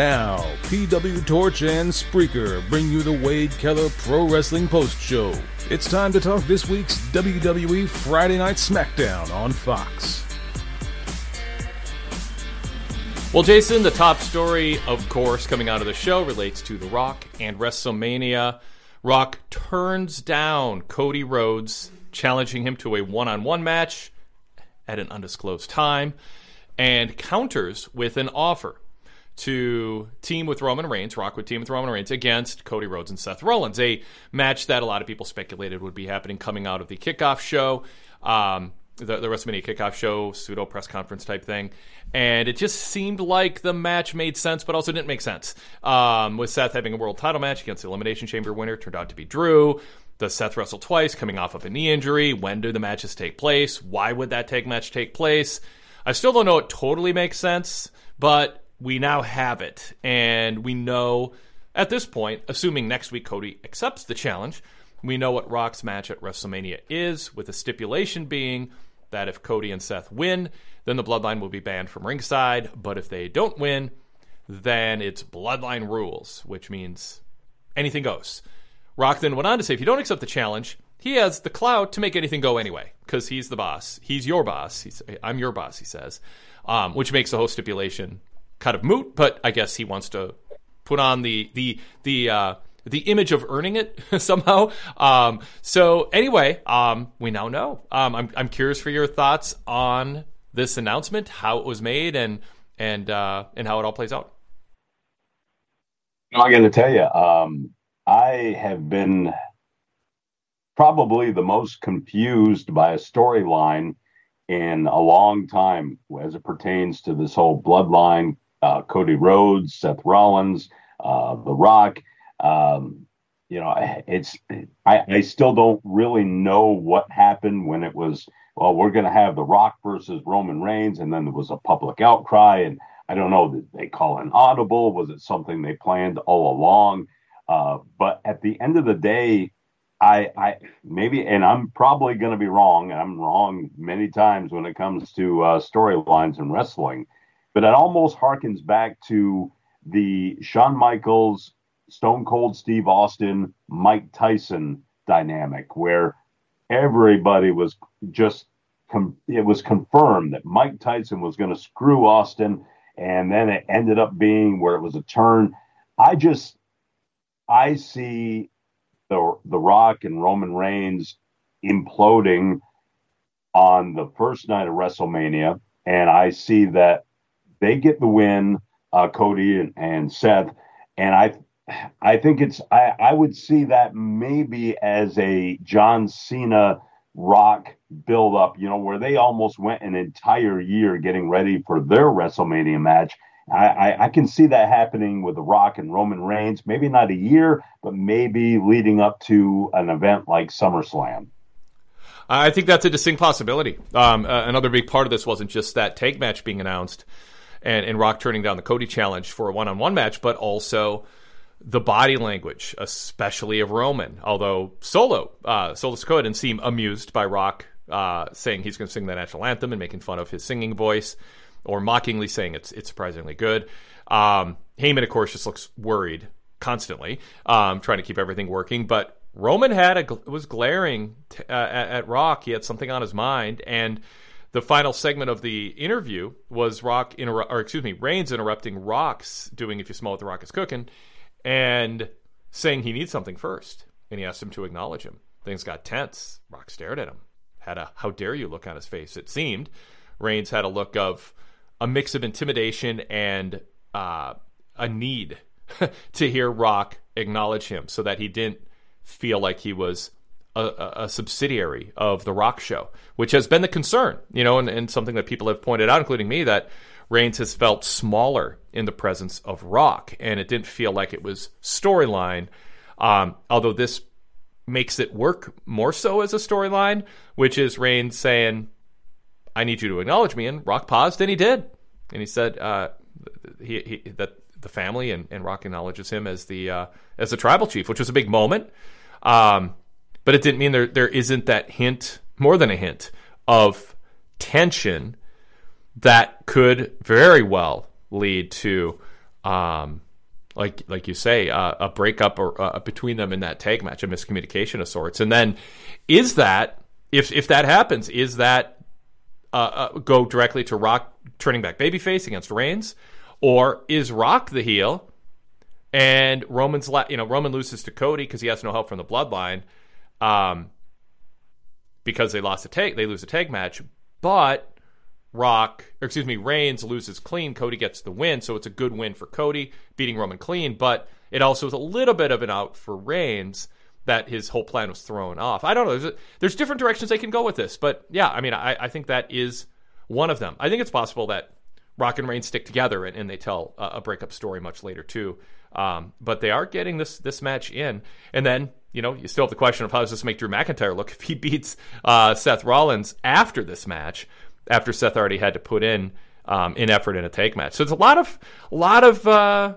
Now, PW Torch and Spreaker bring you the Wade Keller Pro Wrestling Post Show. It's time to talk this week's WWE Friday Night SmackDown on Fox. Well, Jason, the top story, of course, coming out of the show relates to The Rock and WrestleMania. Rock turns down Cody Rhodes, challenging him to a one on one match at an undisclosed time, and counters with an offer to team with Roman Reigns, Rock would team with Roman Reigns against Cody Rhodes and Seth Rollins, a match that a lot of people speculated would be happening coming out of the kickoff show, um, the, the WrestleMania kickoff show, pseudo press conference type thing. And it just seemed like the match made sense, but also didn't make sense. Um, with Seth having a world title match against the Elimination Chamber winner, turned out to be Drew. The Seth wrestle twice, coming off of a knee injury. When do the matches take place? Why would that tag match take place? I still don't know it totally makes sense, but we now have it, and we know at this point, assuming next week Cody accepts the challenge, we know what Rock's match at WrestleMania is, with the stipulation being that if Cody and Seth win, then the bloodline will be banned from ringside. But if they don't win, then it's bloodline rules, which means anything goes. Rock then went on to say if you don't accept the challenge, he has the clout to make anything go anyway because he's the boss. He's your boss. He's, I'm your boss, he says, um, which makes the whole stipulation kind of moot, but I guess he wants to put on the the the uh, the image of earning it somehow. Um, so anyway, um, we now know. Um, I'm I'm curious for your thoughts on this announcement, how it was made, and and uh, and how it all plays out. I'm going to tell you, um, I have been probably the most confused by a storyline in a long time as it pertains to this whole bloodline uh, Cody Rhodes, Seth Rollins, uh, The Rock. Um, you know, it's I, I still don't really know what happened when it was. Well, we're going to have The Rock versus Roman Reigns, and then there was a public outcry, and I don't know. Did they call an audible? Was it something they planned all along? Uh, but at the end of the day, I, I maybe, and I'm probably going to be wrong. I'm wrong many times when it comes to uh, storylines in wrestling but it almost harkens back to the Shawn Michaels, Stone Cold Steve Austin, Mike Tyson dynamic, where everybody was just com- it was confirmed that Mike Tyson was going to screw Austin, and then it ended up being where it was a turn. I just I see the the Rock and Roman Reigns imploding on the first night of WrestleMania, and I see that they get the win, uh, Cody and, and Seth, and I I think it's I, I would see that maybe as a John Cena Rock build up, you know, where they almost went an entire year getting ready for their WrestleMania match. I, I, I, can see that happening with The Rock and Roman Reigns, maybe not a year, but maybe leading up to an event like SummerSlam. I think that's a distinct possibility. Um, uh, another big part of this wasn't just that tag match being announced and, and Rock turning down the Cody challenge for a one on one match, but also the body language, especially of Roman. Although Solo, uh, Solo could and seem amused by Rock uh, saying he's going to sing the national anthem and making fun of his singing voice, or mockingly saying it's it's surprisingly good. Um, Heyman, of course, just looks worried constantly, um, trying to keep everything working. But Roman had a was glaring t- uh, at, at Rock. He had something on his mind, and the final segment of the interview was Rock inter- or excuse me, Reigns interrupting Rock's doing "If You Smell What the Rock Is Cooking," and saying he needs something first, and he asked him to acknowledge him. Things got tense. Rock stared at him, had a "How dare you" look on his face. It seemed Reigns had a look of a mix of intimidation and uh, a need to hear Rock acknowledge him, so that he didn't feel like he was a, a, subsidiary of the Rock Show, which has been the concern, you know, and, and something that people have pointed out, including me, that Reigns has felt smaller in the presence of Rock, and it didn't feel like it was storyline. Um, although this makes it work more so as a storyline, which is Reigns saying, "I need you to acknowledge me," and Rock paused, and he did, and he said uh, he, he, that the family and, and Rock acknowledges him as the uh, as the tribal chief, which was a big moment. Um, but it didn't mean there there isn't that hint, more than a hint, of tension that could very well lead to um, like like you say, uh, a breakup or uh, between them in that tag match, a miscommunication of sorts. And then, is that if if that happens, is that uh, uh go directly to Rock turning back babyface against Reigns, or is Rock the heel? And Roman's, la- you know, Roman loses to Cody because he has no help from the Bloodline, um, because they lost a tag, they lose a tag match. But Rock, or excuse me, Reigns loses clean. Cody gets the win, so it's a good win for Cody beating Roman clean. But it also is a little bit of an out for Reigns that his whole plan was thrown off. I don't know. There's, there's different directions they can go with this, but yeah, I mean, I, I, think that is one of them. I think it's possible that Rock and Reigns stick together and, and they tell a, a, breakup story much later too. Um, but they are getting this this match in, and then you know you still have the question of how does this make Drew McIntyre look if he beats uh, Seth Rollins after this match after Seth already had to put in um, in effort in a tag match. So it's a lot of a lot of uh,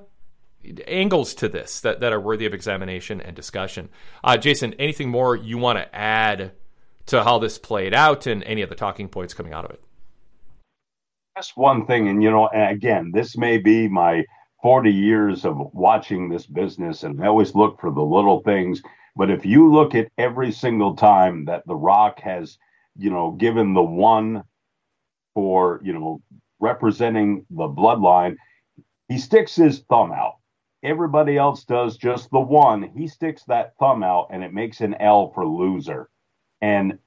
angles to this that, that are worthy of examination and discussion. Uh, Jason, anything more you want to add to how this played out and any of the talking points coming out of it? Just one thing, and you know, again, this may be my 40 years of watching this business, and I always look for the little things. But if you look at every single time that The Rock has, you know, given the one for, you know, representing the bloodline, he sticks his thumb out. Everybody else does just the one. He sticks that thumb out and it makes an L for loser. And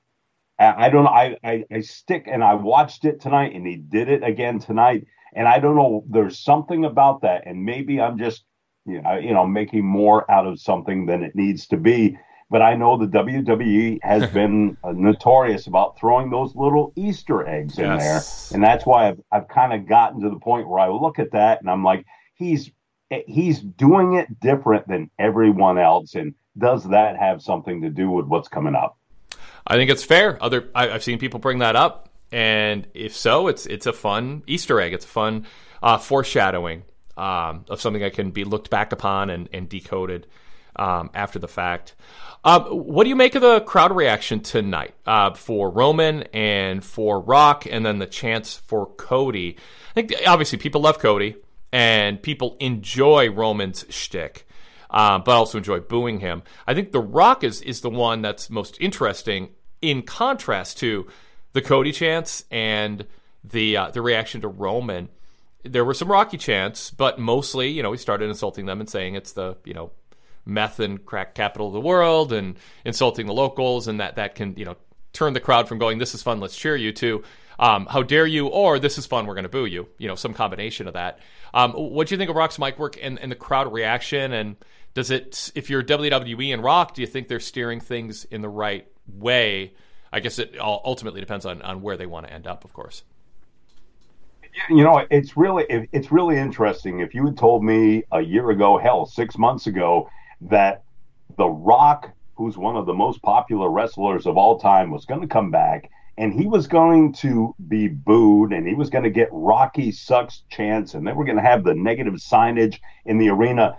I don't know. I, I, I stick and I watched it tonight and he did it again tonight. And I don't know. There's something about that. And maybe I'm just, you know, you know, making more out of something than it needs to be but I know the WWE has been uh, notorious about throwing those little Easter eggs in yes. there, and that's why I've I've kind of gotten to the point where I look at that and I'm like, he's he's doing it different than everyone else, and does that have something to do with what's coming up? I think it's fair. Other I, have seen people bring that up, and if so, it's it's a fun Easter egg. It's a fun uh, foreshadowing um, of something that can be looked back upon and, and decoded um, after the fact. Uh, what do you make of the crowd reaction tonight uh, for Roman and for Rock, and then the chance for Cody? I think obviously people love Cody and people enjoy Roman's shtick, uh, but also enjoy booing him. I think The Rock is is the one that's most interesting in contrast to the Cody chance and the uh, the reaction to Roman. There were some Rocky chants, but mostly, you know, he started insulting them and saying it's the you know meth and crack capital of the world and insulting the locals, and that that can you know turn the crowd from going this is fun, let's cheer you to um, how dare you or this is fun, we're going to boo you. You know, some combination of that. Um, what do you think of Rock's mic work and, and the crowd reaction? And does it, if you're WWE and Rock, do you think they're steering things in the right way? I guess it ultimately depends on, on where they want to end up, of course you know it's really it's really interesting if you had told me a year ago hell six months ago that The Rock, who's one of the most popular wrestlers of all time, was going to come back and he was going to be booed and he was going to get Rocky sucks chance and they were going to have the negative signage in the arena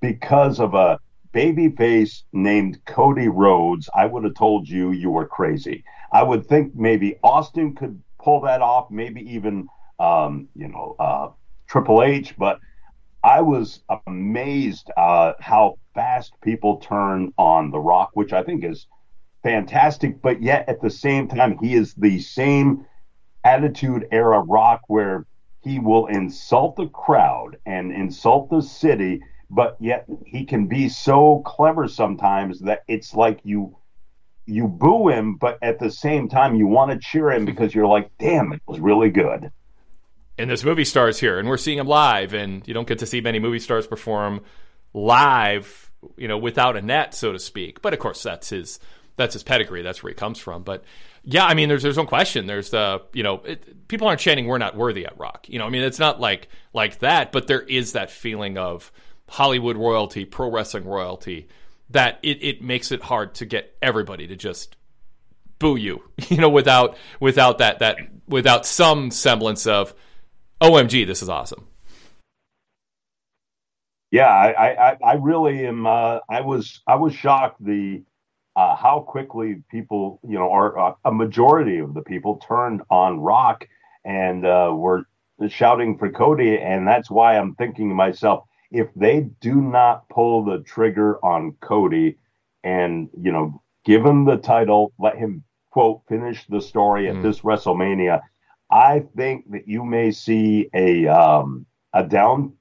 because of a baby face named Cody Rhodes, I would have told you you were crazy. I would think maybe Austin could pull that off, maybe even um, you know uh, Triple H, but I was amazed uh, how fast people turn on The Rock, which I think is fantastic. But yet at the same time, he is the same attitude era Rock where he will insult the crowd and insult the city, but yet he can be so clever sometimes that it's like you you boo him, but at the same time you want to cheer him because you're like, damn, it was really good and this movie stars here, and we're seeing him live, and you don't get to see many movie stars perform live, you know, without a net, so to speak. But of course, that's his that's his pedigree. That's where he comes from. But yeah, I mean, there's there's no question. There's the you know, it, people aren't chanting "We're not worthy" at Rock. You know, I mean, it's not like like that, but there is that feeling of Hollywood royalty, pro wrestling royalty, that it, it makes it hard to get everybody to just boo you, you know, without without that that without some semblance of OMG, this is awesome. Yeah, I, I, I really am. Uh, I was, I was shocked the uh, how quickly people, you know, or uh, a majority of the people turned on rock and uh, were shouting for Cody, and that's why I'm thinking to myself, if they do not pull the trigger on Cody, and you know, give him the title, let him quote finish the story at mm. this WrestleMania, I think that you may see a um, a down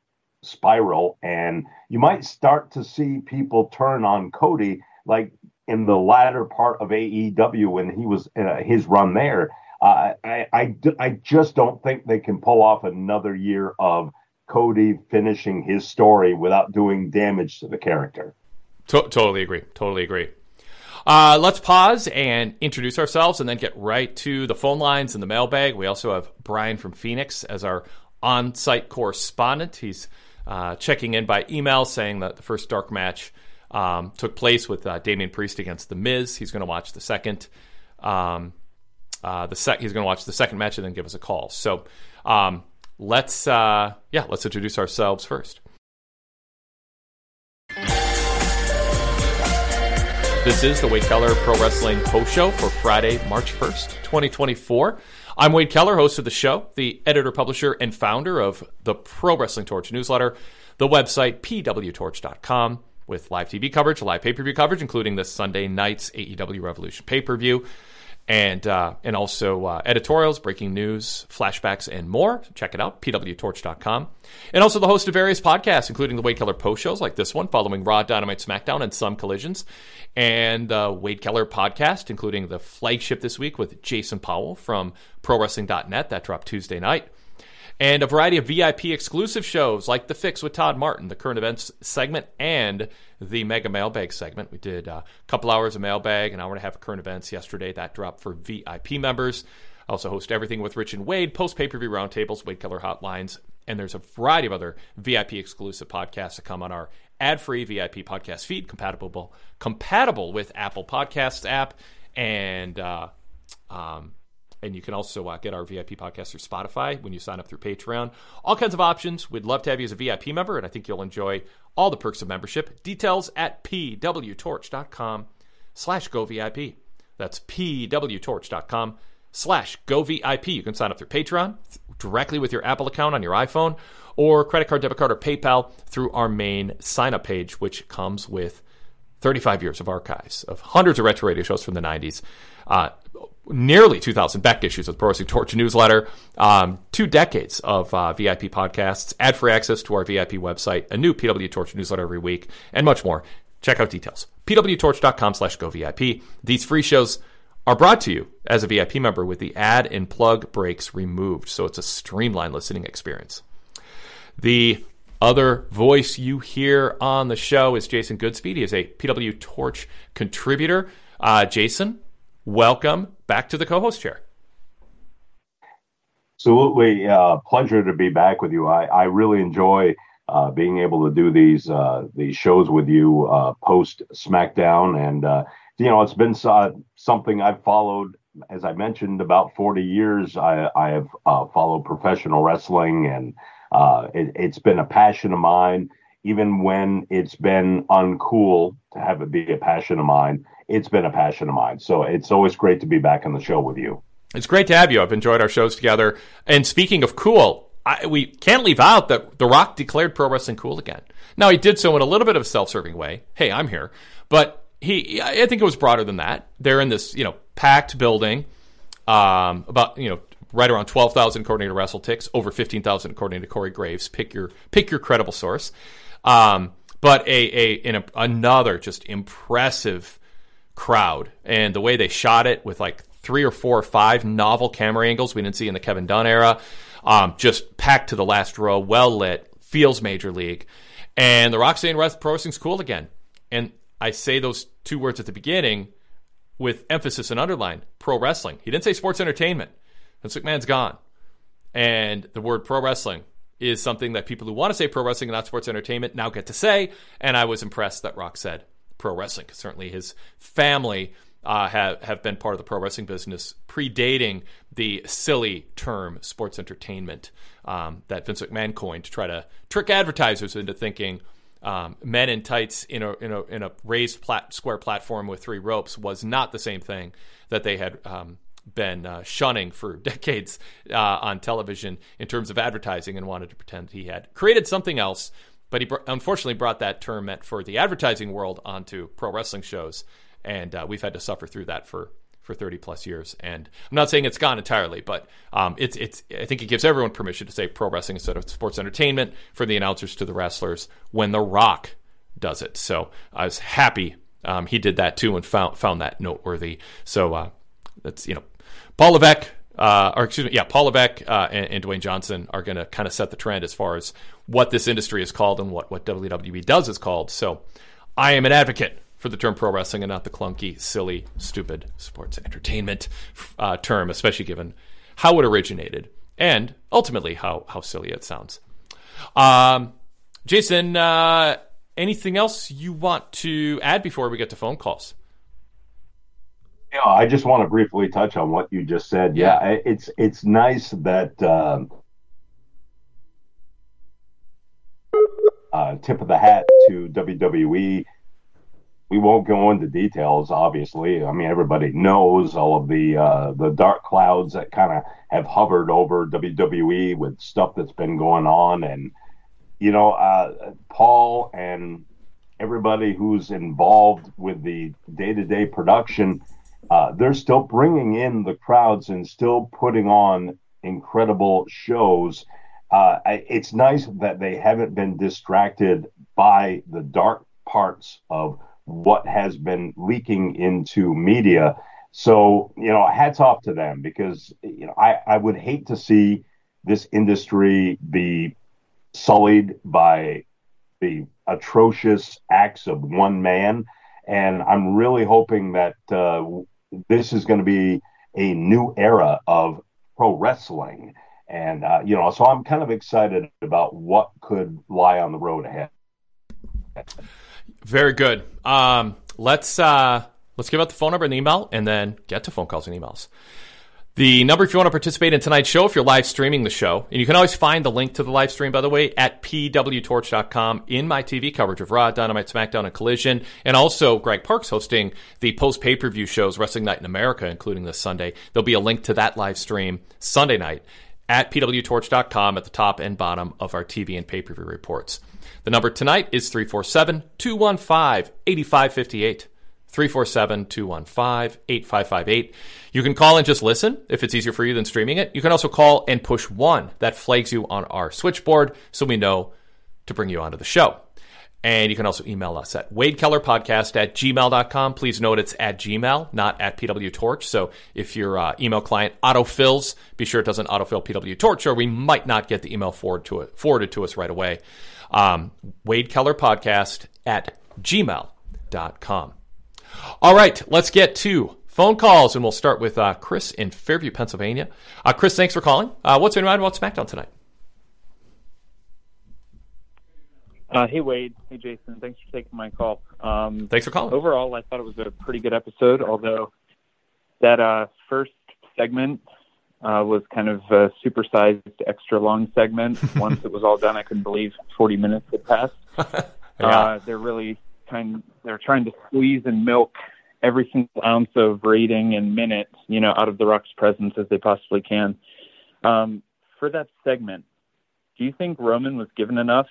spiral, and you might start to see people turn on Cody, like in the latter part of AEW when he was uh, his run there. Uh, I, I, I just don't think they can pull off another year of Cody finishing his story without doing damage to the character. To- totally agree. Totally agree. Uh, let's pause and introduce ourselves and then get right to the phone lines and the mailbag. We also have Brian from Phoenix as our on site correspondent. He's uh, checking in by email saying that the first dark match um, took place with uh, Damian Priest against The Miz. He's going to watch the second. Um, uh, the sec- he's going to watch the second match and then give us a call. So um, let's uh, yeah, let's introduce ourselves first. This is the Wade Keller Pro Wrestling Post Show for Friday, March 1st, 2024. I'm Wade Keller, host of the show, the editor, publisher, and founder of the Pro Wrestling Torch newsletter, the website pwtorch.com, with live TV coverage, live pay per view coverage, including this Sunday night's AEW Revolution pay per view and uh, and also uh, editorials, breaking news, flashbacks, and more. Check it out, pwtorch.com. And also the host of various podcasts, including the Wade Keller post shows like this one, following Raw, Dynamite, SmackDown, and some collisions, and the Wade Keller podcast, including the flagship this week with Jason Powell from ProWrestling.net that dropped Tuesday night and a variety of VIP exclusive shows like The Fix with Todd Martin, the current events segment, and the Mega Mailbag segment. We did a couple hours of mailbag, an hour and a half of current events yesterday. That dropped for VIP members. I also host everything with Rich and Wade, post pay per view roundtables, Wade Keller hotlines, and there's a variety of other VIP exclusive podcasts that come on our ad free VIP podcast feed, compatible compatible with Apple Podcasts app and uh, um, and you can also uh, get our VIP podcast through Spotify when you sign up through Patreon. All kinds of options. We'd love to have you as a VIP member, and I think you'll enjoy all the perks of membership. Details at pwtorch.com slash govip. That's pwtorch.com slash govip. You can sign up through Patreon directly with your Apple account on your iPhone or credit card, debit card, or PayPal through our main sign up page, which comes with 35 years of archives of hundreds of retro radio shows from the 90s. Uh, nearly 2,000 back issues of the Pro Wrestling Torch newsletter, um, two decades of uh, VIP podcasts, ad free access to our VIP website, a new PW Torch newsletter every week, and much more. Check out details. pwtorch.com slash go VIP. These free shows are brought to you as a VIP member with the ad and plug breaks removed, so it's a streamlined listening experience. The other voice you hear on the show is Jason Goodspeed. He is a PW Torch contributor. Uh, Jason, welcome back to the co-host chair. Absolutely, uh, pleasure to be back with you. I, I really enjoy uh, being able to do these uh, these shows with you uh, post SmackDown, and uh, you know it's been something I've followed. As I mentioned, about 40 years, I, I have uh, followed professional wrestling, and it, it's been a passion of mine. Even when it's been uncool to have it be a passion of mine, it's been a passion of mine. So it's always great to be back on the show with you. It's great to have you. I've enjoyed our shows together. And speaking of cool, I, we can't leave out that The Rock declared pro wrestling cool again. Now he did so in a little bit of a self-serving way. Hey, I'm here, but he, I think it was broader than that. They're in this, you know, packed building, um, about you know, right around twelve thousand according to WrestleTix, over fifteen thousand according to Corey Graves. Pick your pick your credible source. Um, but a a in a, another just impressive crowd and the way they shot it with like three or four or five novel camera angles we didn't see in the Kevin Dunn era. Um, just packed to the last row, well lit, feels major league. And the Rock saying Pro Wrestling's cool again. And I say those two words at the beginning with emphasis and underline pro wrestling. He didn't say sports entertainment. Vince McMahon's gone. And the word pro wrestling is something that people who want to say pro wrestling and not sports entertainment now get to say. And I was impressed that Rock said pro wrestling. Certainly, his family uh, have have been part of the pro wrestling business predating the silly term sports entertainment um, that Vince McMahon coined to try to trick advertisers into thinking. Um, men in tights in a in a, in a raised plat- square platform with three ropes was not the same thing that they had um, been uh, shunning for decades uh, on television in terms of advertising and wanted to pretend he had created something else. But he br- unfortunately brought that term meant for the advertising world onto pro wrestling shows, and uh, we've had to suffer through that for for 30 plus years. And I'm not saying it's gone entirely, but um, it's it's. I think it gives everyone permission to say pro wrestling instead of sports entertainment for the announcers to the wrestlers when The Rock does it. So I was happy um, he did that too and found found that noteworthy. So uh, that's you know Paul Levesque, uh, or excuse me, yeah, Paul Levesque uh, and, and, Dwayne Johnson are going to kind of set the trend as far as what this industry is called and what, what WWE does is called. So I am an advocate for the term pro wrestling and not the clunky, silly, stupid sports entertainment uh, term, especially given how it originated and ultimately how, how silly it sounds. Um, Jason, uh, anything else you want to add before we get to phone calls? Yeah, I just want to briefly touch on what you just said. Yeah, yeah it's it's nice that um, uh, tip of the hat to WWE. We won't go into details, obviously. I mean, everybody knows all of the uh, the dark clouds that kind of have hovered over WWE with stuff that's been going on, and you know, uh, Paul and everybody who's involved with the day to day production uh, they're still bringing in the crowds and still putting on incredible shows. Uh, it's nice that they haven't been distracted by the dark parts of what has been leaking into media. So, you know, hats off to them because, you know, I, I would hate to see this industry be sullied by the atrocious acts of one man. And I'm really hoping that uh, this is going to be a new era of pro wrestling. And, uh, you know, so I'm kind of excited about what could lie on the road ahead. Very good. Um, let's uh, let's give out the phone number and email, and then get to phone calls and emails. The number if you want to participate in tonight's show, if you're live streaming the show, and you can always find the link to the live stream, by the way, at pwtorch.com in my TV coverage of Raw, Dynamite, SmackDown, and Collision. And also, Greg Parks hosting the post pay per view shows, Wrestling Night in America, including this Sunday. There'll be a link to that live stream Sunday night at pwtorch.com at the top and bottom of our TV and pay per view reports. The number tonight is 347 215 8558. 347 215 8558. You can call and just listen if it's easier for you than streaming it. You can also call and push one. That flags you on our switchboard so we know to bring you onto the show. And you can also email us at wadekellerpodcast at gmail.com. Please note it's at Gmail, not at PW Torch. So if your uh, email client autofills, be sure it doesn't autofill PW Torch, or we might not get the email forward to it, forwarded to us right away. Um, Wade Keller Podcast at gmail.com. All right, let's get to phone calls, and we'll start with uh, Chris in Fairview, Pennsylvania. Uh, Chris, thanks for calling. Uh, what's your mind about SmackDown tonight? Uh, hey Wade, hey Jason, thanks for taking my call. Um, thanks for calling. Overall, I thought it was a pretty good episode, although that uh, first segment uh, was kind of a supersized, extra long segment. Once it was all done, I couldn't believe 40 minutes had passed. yeah. they're really kind they're trying to squeeze and milk every single ounce of rating and minute, you know, out of the Rock's presence as they possibly can. Um, for that segment, do you think Roman was given enough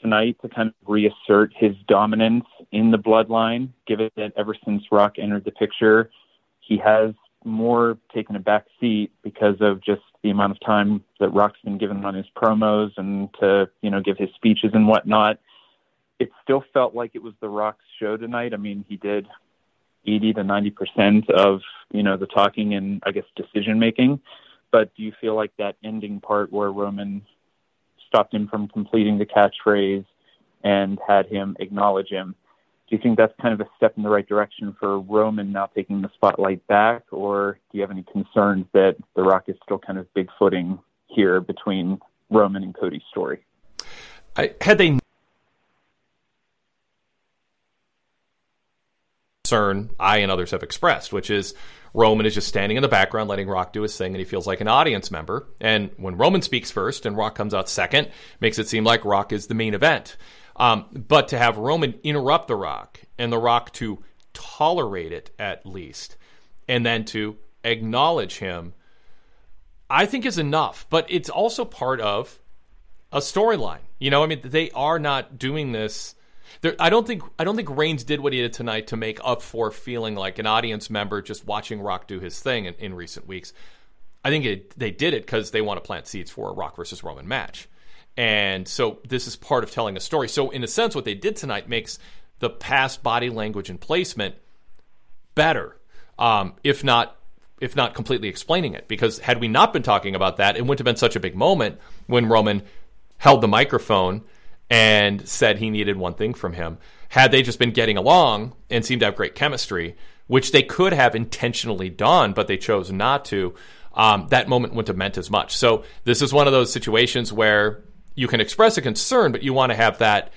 tonight to kind of reassert his dominance in the bloodline, given that ever since Rock entered the picture, he has more taken a back seat because of just the amount of time that Rock's been given on his promos and to, you know, give his speeches and whatnot it still felt like it was The Rock's show tonight. I mean, he did 80 to 90 percent of you know the talking and I guess decision making. But do you feel like that ending part where Roman stopped him from completing the catchphrase and had him acknowledge him? Do you think that's kind of a step in the right direction for Roman now taking the spotlight back, or do you have any concerns that The Rock is still kind of bigfooting here between Roman and Cody's story? I, had they concern I and others have expressed, which is Roman is just standing in the background, letting Rock do his thing, and he feels like an audience member. And when Roman speaks first and Rock comes out second, makes it seem like Rock is the main event. Um, but to have Roman interrupt The Rock and The Rock to tolerate it at least, and then to acknowledge him, I think is enough. But it's also part of a storyline. You know, I mean, they are not doing this. There, I don't think I don't think Reigns did what he did tonight to make up for feeling like an audience member just watching Rock do his thing in, in recent weeks. I think it, they did it because they want to plant seeds for a Rock versus Roman match, and so this is part of telling a story. So in a sense, what they did tonight makes the past body language and placement better, um, if not if not completely explaining it. Because had we not been talking about that, it wouldn't have been such a big moment when Roman held the microphone and said he needed one thing from him. Had they just been getting along and seemed to have great chemistry, which they could have intentionally done, but they chose not to, um, that moment wouldn't have meant as much. So this is one of those situations where you can express a concern, but you want to have that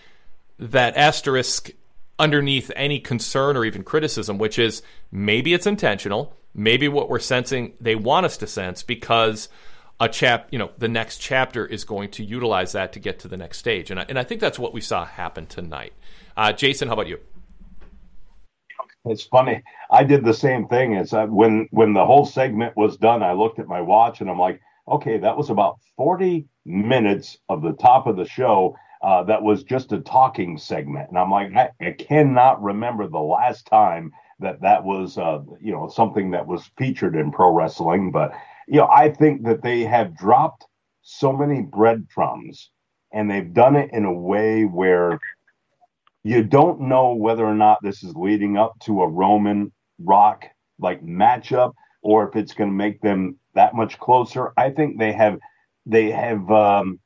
that asterisk underneath any concern or even criticism, which is maybe it's intentional, maybe what we're sensing they want us to sense because a chap, you know, the next chapter is going to utilize that to get to the next stage, and I, and I think that's what we saw happen tonight. Uh, Jason, how about you? It's funny. I did the same thing. As I, when when the whole segment was done, I looked at my watch and I'm like, okay, that was about 40 minutes of the top of the show. Uh, that was just a talking segment, and I'm like, I, I cannot remember the last time that that was, uh, you know, something that was featured in pro wrestling. But you know, I think that they have dropped so many breadcrumbs and they've done it in a way where you don't know whether or not this is leading up to a Roman Rock like matchup or if it's going to make them that much closer. I think they have they have um,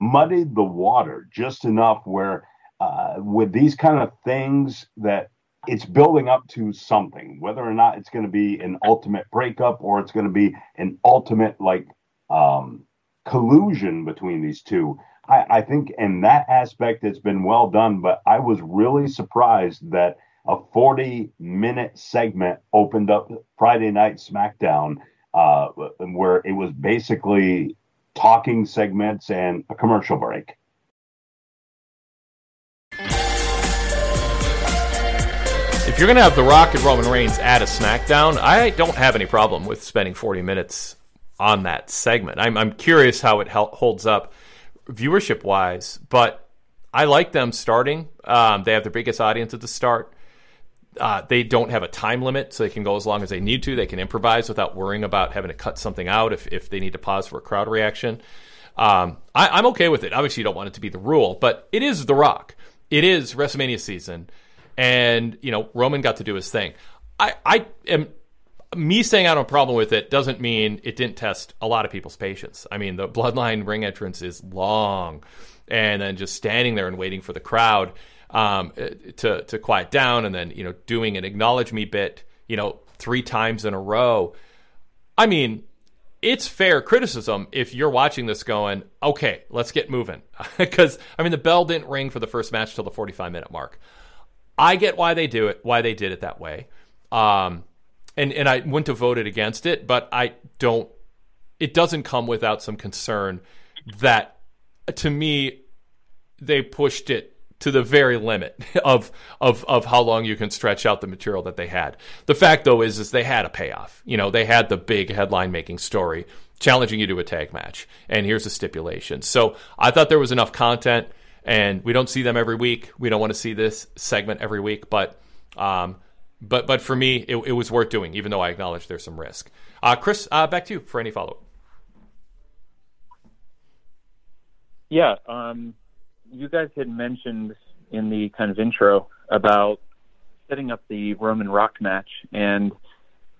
muddied the water just enough where uh, with these kind of things that it's building up to something, whether or not it's going to be an ultimate breakup or it's going to be an ultimate like um, collusion between these two. I, I think in that aspect it's been well done, but I was really surprised that a 40 minute segment opened up Friday night SmackDown, uh, where it was basically talking segments and a commercial break. If you're going to have The Rock and Roman Reigns at a SmackDown, I don't have any problem with spending 40 minutes on that segment. I'm, I'm curious how it holds up viewership wise, but I like them starting. Um, they have the biggest audience at the start. Uh, they don't have a time limit, so they can go as long as they need to. They can improvise without worrying about having to cut something out if, if they need to pause for a crowd reaction. Um, I, am okay with it. Obviously, you don't want it to be the rule, but it is The Rock. It is WrestleMania season and you know Roman got to do his thing. I I am me saying I don't have a problem with it doesn't mean it didn't test a lot of people's patience. I mean the bloodline ring entrance is long, and then just standing there and waiting for the crowd um, to to quiet down, and then you know doing an acknowledge me bit, you know three times in a row. I mean, it's fair criticism if you're watching this going, okay, let's get moving. Because, I mean, the bell didn't ring for the first match till the 45 minute mark. I get why they do it, why they did it that way. Um, and and I wouldn't have voted against it, but I don't. It doesn't come without some concern that, to me, they pushed it to the very limit of of of how long you can stretch out the material that they had. The fact though is is they had a payoff. You know, they had the big headline making story challenging you to a tag match. And here's a stipulation. So I thought there was enough content and we don't see them every week. We don't want to see this segment every week, but um, but but for me, it, it, was worth doing, even though I acknowledge there's some risk. Uh, Chris, uh, back to you for any follow up. Yeah, um, you guys had mentioned in the kind of intro about setting up the Roman Rock match, and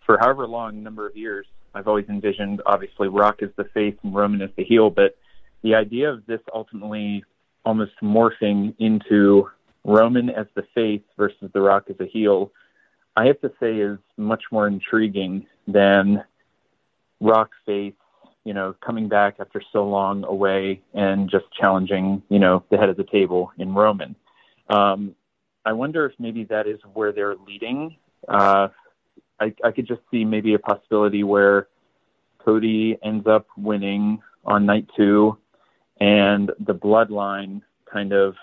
for however long number of years, I've always envisioned obviously Rock is the face and Roman is the heel, but the idea of this ultimately almost morphing into Roman as the face versus The Rock as a heel, I have to say is much more intriguing than Rock face, you know, coming back after so long away and just challenging, you know, the head of the table in Roman. Um, I wonder if maybe that is where they're leading. Uh, I, I could just see maybe a possibility where Cody ends up winning on night two and the bloodline kind of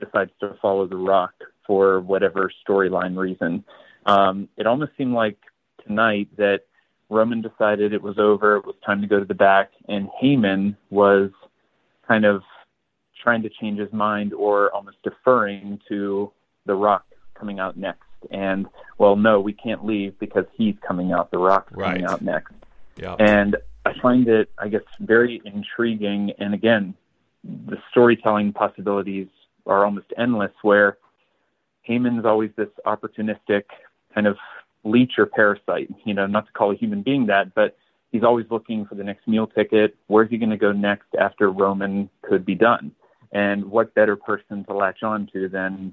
decides to follow the rock for whatever storyline reason. Um, it almost seemed like tonight that Roman decided it was over, it was time to go to the back, and Heyman was kind of trying to change his mind or almost deferring to The Rock coming out next. And well, no, we can't leave because he's coming out. The Rock's coming out next. Yeah. And I find it, I guess, very intriguing. And again, the storytelling possibilities are almost endless. Where Heyman's always this opportunistic kind of leech or parasite. You know, not to call a human being that, but he's always looking for the next meal ticket. Where's he going to go next after Roman could be done? And what better person to latch on to than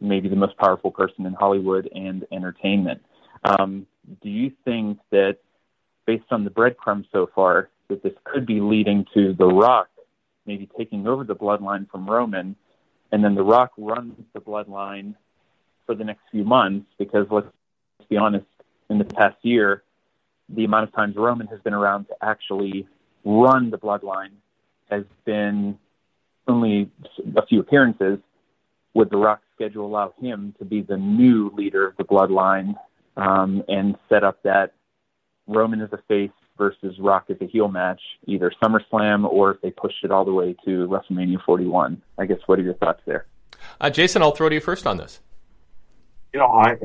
maybe the most powerful person in Hollywood and entertainment? Um, do you think that, based on the breadcrumbs so far, that this could be leading to The Rock maybe taking over the bloodline from Roman, and then The Rock runs the bloodline for the next few months? Because let's be honest, in the past year, the amount of times Roman has been around to actually run the bloodline has been only a few appearances. Would The Rock schedule allow him to be the new leader of the bloodline um, and set up that Roman as a face versus Rock as a heel match, either SummerSlam or if they pushed it all the way to WrestleMania 41? I guess what are your thoughts there? Uh, Jason, I'll throw to you first on this. You know, I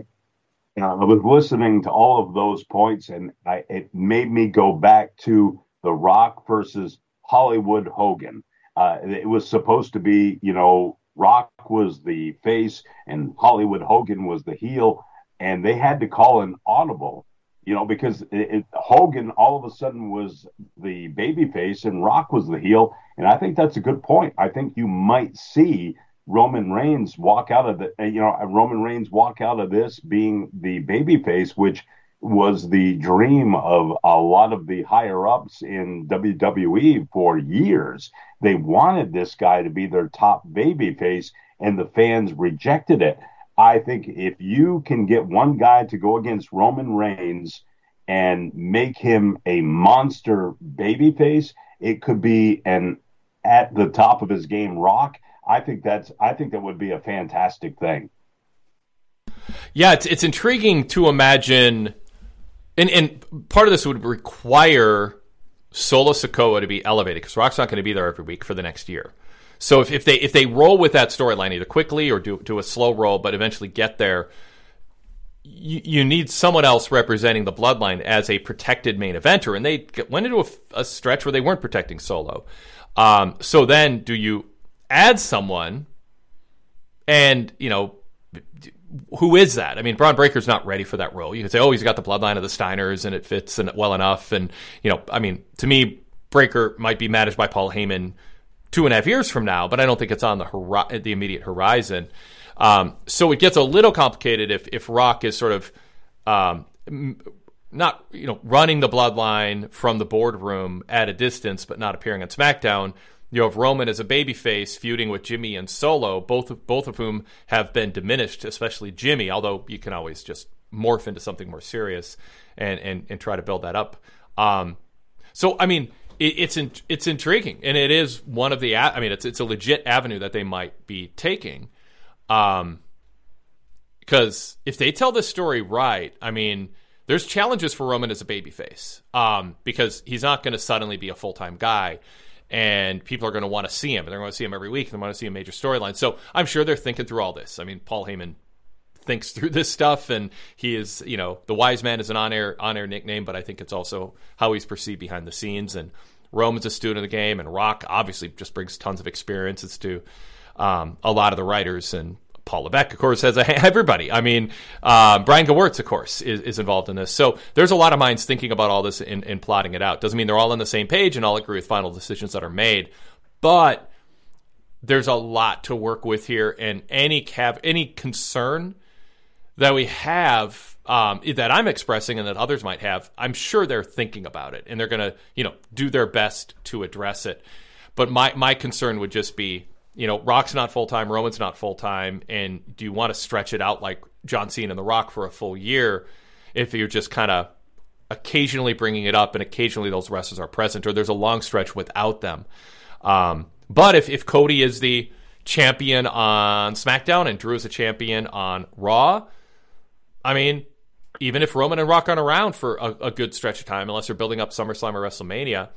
uh, I was listening to all of those points, and I, it made me go back to The Rock versus Hollywood Hogan. Uh, it was supposed to be, you know, Rock was the face and Hollywood Hogan was the heel, and they had to call an audible, you know, because it, it, Hogan all of a sudden was the baby face and Rock was the heel, and I think that's a good point. I think you might see Roman Reigns walk out of the, you know, Roman Reigns walk out of this being the baby face, which was the dream of a lot of the higher ups in WWE for years. They wanted this guy to be their top baby face, and the fans rejected it. I think if you can get one guy to go against Roman Reigns and make him a monster baby face, it could be an at the top of his game rock. I think that's I think that would be a fantastic thing. Yeah, it's it's intriguing to imagine, and and part of this would require Solo Sikoa to be elevated because Rock's not going to be there every week for the next year. So if, if they if they roll with that storyline either quickly or do do a slow roll, but eventually get there, you, you need someone else representing the bloodline as a protected main eventer, and they went into a, a stretch where they weren't protecting Solo. Um, so then, do you add someone, and you know who is that? I mean, Bron Breakker's not ready for that role. You could say, oh, he's got the bloodline of the Steiners and it fits well enough. And, you know, I mean, to me, Breaker might be managed by Paul Heyman two and a half years from now, but I don't think it's on the hori- the immediate horizon. Um, so it gets a little complicated if, if Rock is sort of um, not, you know, running the bloodline from the boardroom at a distance, but not appearing on SmackDown you have Roman as a babyface feuding with Jimmy and Solo, both of, both of whom have been diminished, especially Jimmy. Although you can always just morph into something more serious and and, and try to build that up. Um, so I mean, it, it's in, it's intriguing, and it is one of the. I mean, it's it's a legit avenue that they might be taking. Um, because if they tell this story right, I mean, there's challenges for Roman as a babyface. Um, because he's not going to suddenly be a full time guy and people are going to want to see him, and they're going to see him every week, and they want to see a major storyline. So I'm sure they're thinking through all this. I mean, Paul Heyman thinks through this stuff, and he is, you know, the wise man is an on-air on-air nickname, but I think it's also how he's perceived behind the scenes. And Roman's a student of the game, and Rock obviously just brings tons of experiences to um, a lot of the writers and. Paul Levesque, of course, has a, everybody. I mean, uh, Brian Gewirtz, of course, is, is, involved in this. So there's a lot of minds thinking about all this and, and plotting it out. Doesn't mean they're all on the same page and all agree with final decisions that are made, but there's a lot to work with here. And any cap, any concern that we have um, that I'm expressing and that others might have, I'm sure they're thinking about it and they're going to, you know, do their best to address it. But my my concern would just be you know, Rock's not full time, Roman's not full time, and do you want to stretch it out like John Cena and The Rock for a full year if you're just kind of occasionally bringing it up and occasionally those wrestlers are present, or there's a long stretch without them? Um, but if, if Cody is the champion on SmackDown and Drew is a champion on Raw, I mean, even if Roman and Rock aren't around for a, a good stretch of time, unless they're building up SummerSlam or WrestleMania,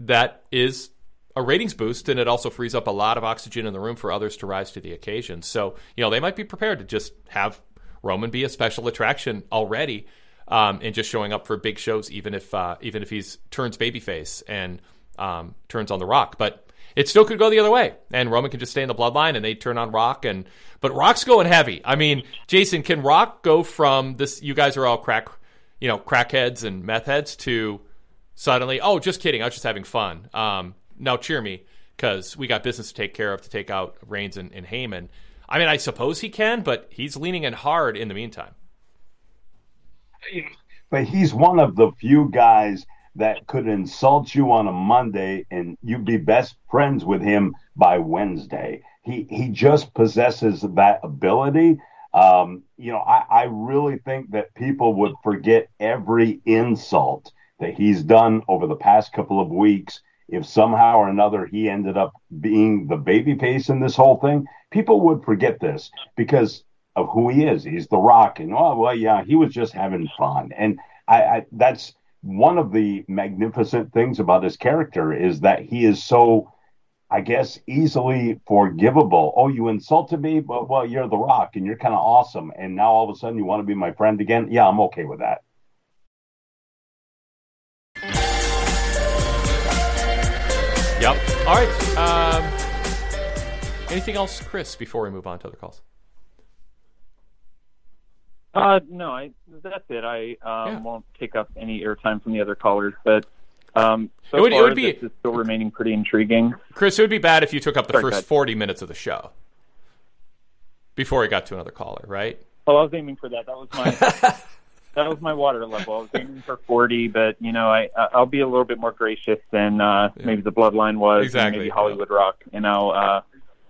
that is a ratings boost, and it also frees up a lot of oxygen in the room for others to rise to the occasion. So, you know, they might be prepared to just have Roman be a special attraction already, um, and just showing up for big shows, even if uh, even if he's turns babyface and um, turns on the Rock. But it still could go the other way, and Roman can just stay in the bloodline, and they turn on Rock, and but Rock's going heavy. I mean, Jason, can Rock go from this? You guys are all crack, you know, crackheads and meth heads to suddenly, oh, just kidding, I was just having fun. Um, now cheer me because we got business to take care of to take out Reigns and, and Heyman. I mean, I suppose he can, but he's leaning in hard in the meantime. But he's one of the few guys that could insult you on a Monday and you'd be best friends with him by Wednesday. He he just possesses that ability. Um, you know, I, I really think that people would forget every insult that he's done over the past couple of weeks if somehow or another he ended up being the baby face in this whole thing, people would forget this because of who he is. He's the rock. And oh well, yeah, he was just having fun. And I, I that's one of the magnificent things about his character is that he is so I guess easily forgivable. Oh, you insulted me, but well, you're the rock and you're kind of awesome. And now all of a sudden you want to be my friend again. Yeah, I'm okay with that. Yep. All right. Um, anything else, Chris, before we move on to other calls? Uh, no, I that's it. I um, yeah. won't take up any airtime from the other callers, but um, so it would, far, it would be, this is still remaining pretty intriguing. Chris, it would be bad if you took up the Sorry, first 40 minutes of the show before it got to another caller, right? Oh, I was aiming for that. That was my that was my water level. I was aiming for 40, but you know, I I'll be a little bit more gracious than uh, yeah. maybe the Bloodline was, exactly. maybe Hollywood yeah. Rock, and I'll uh,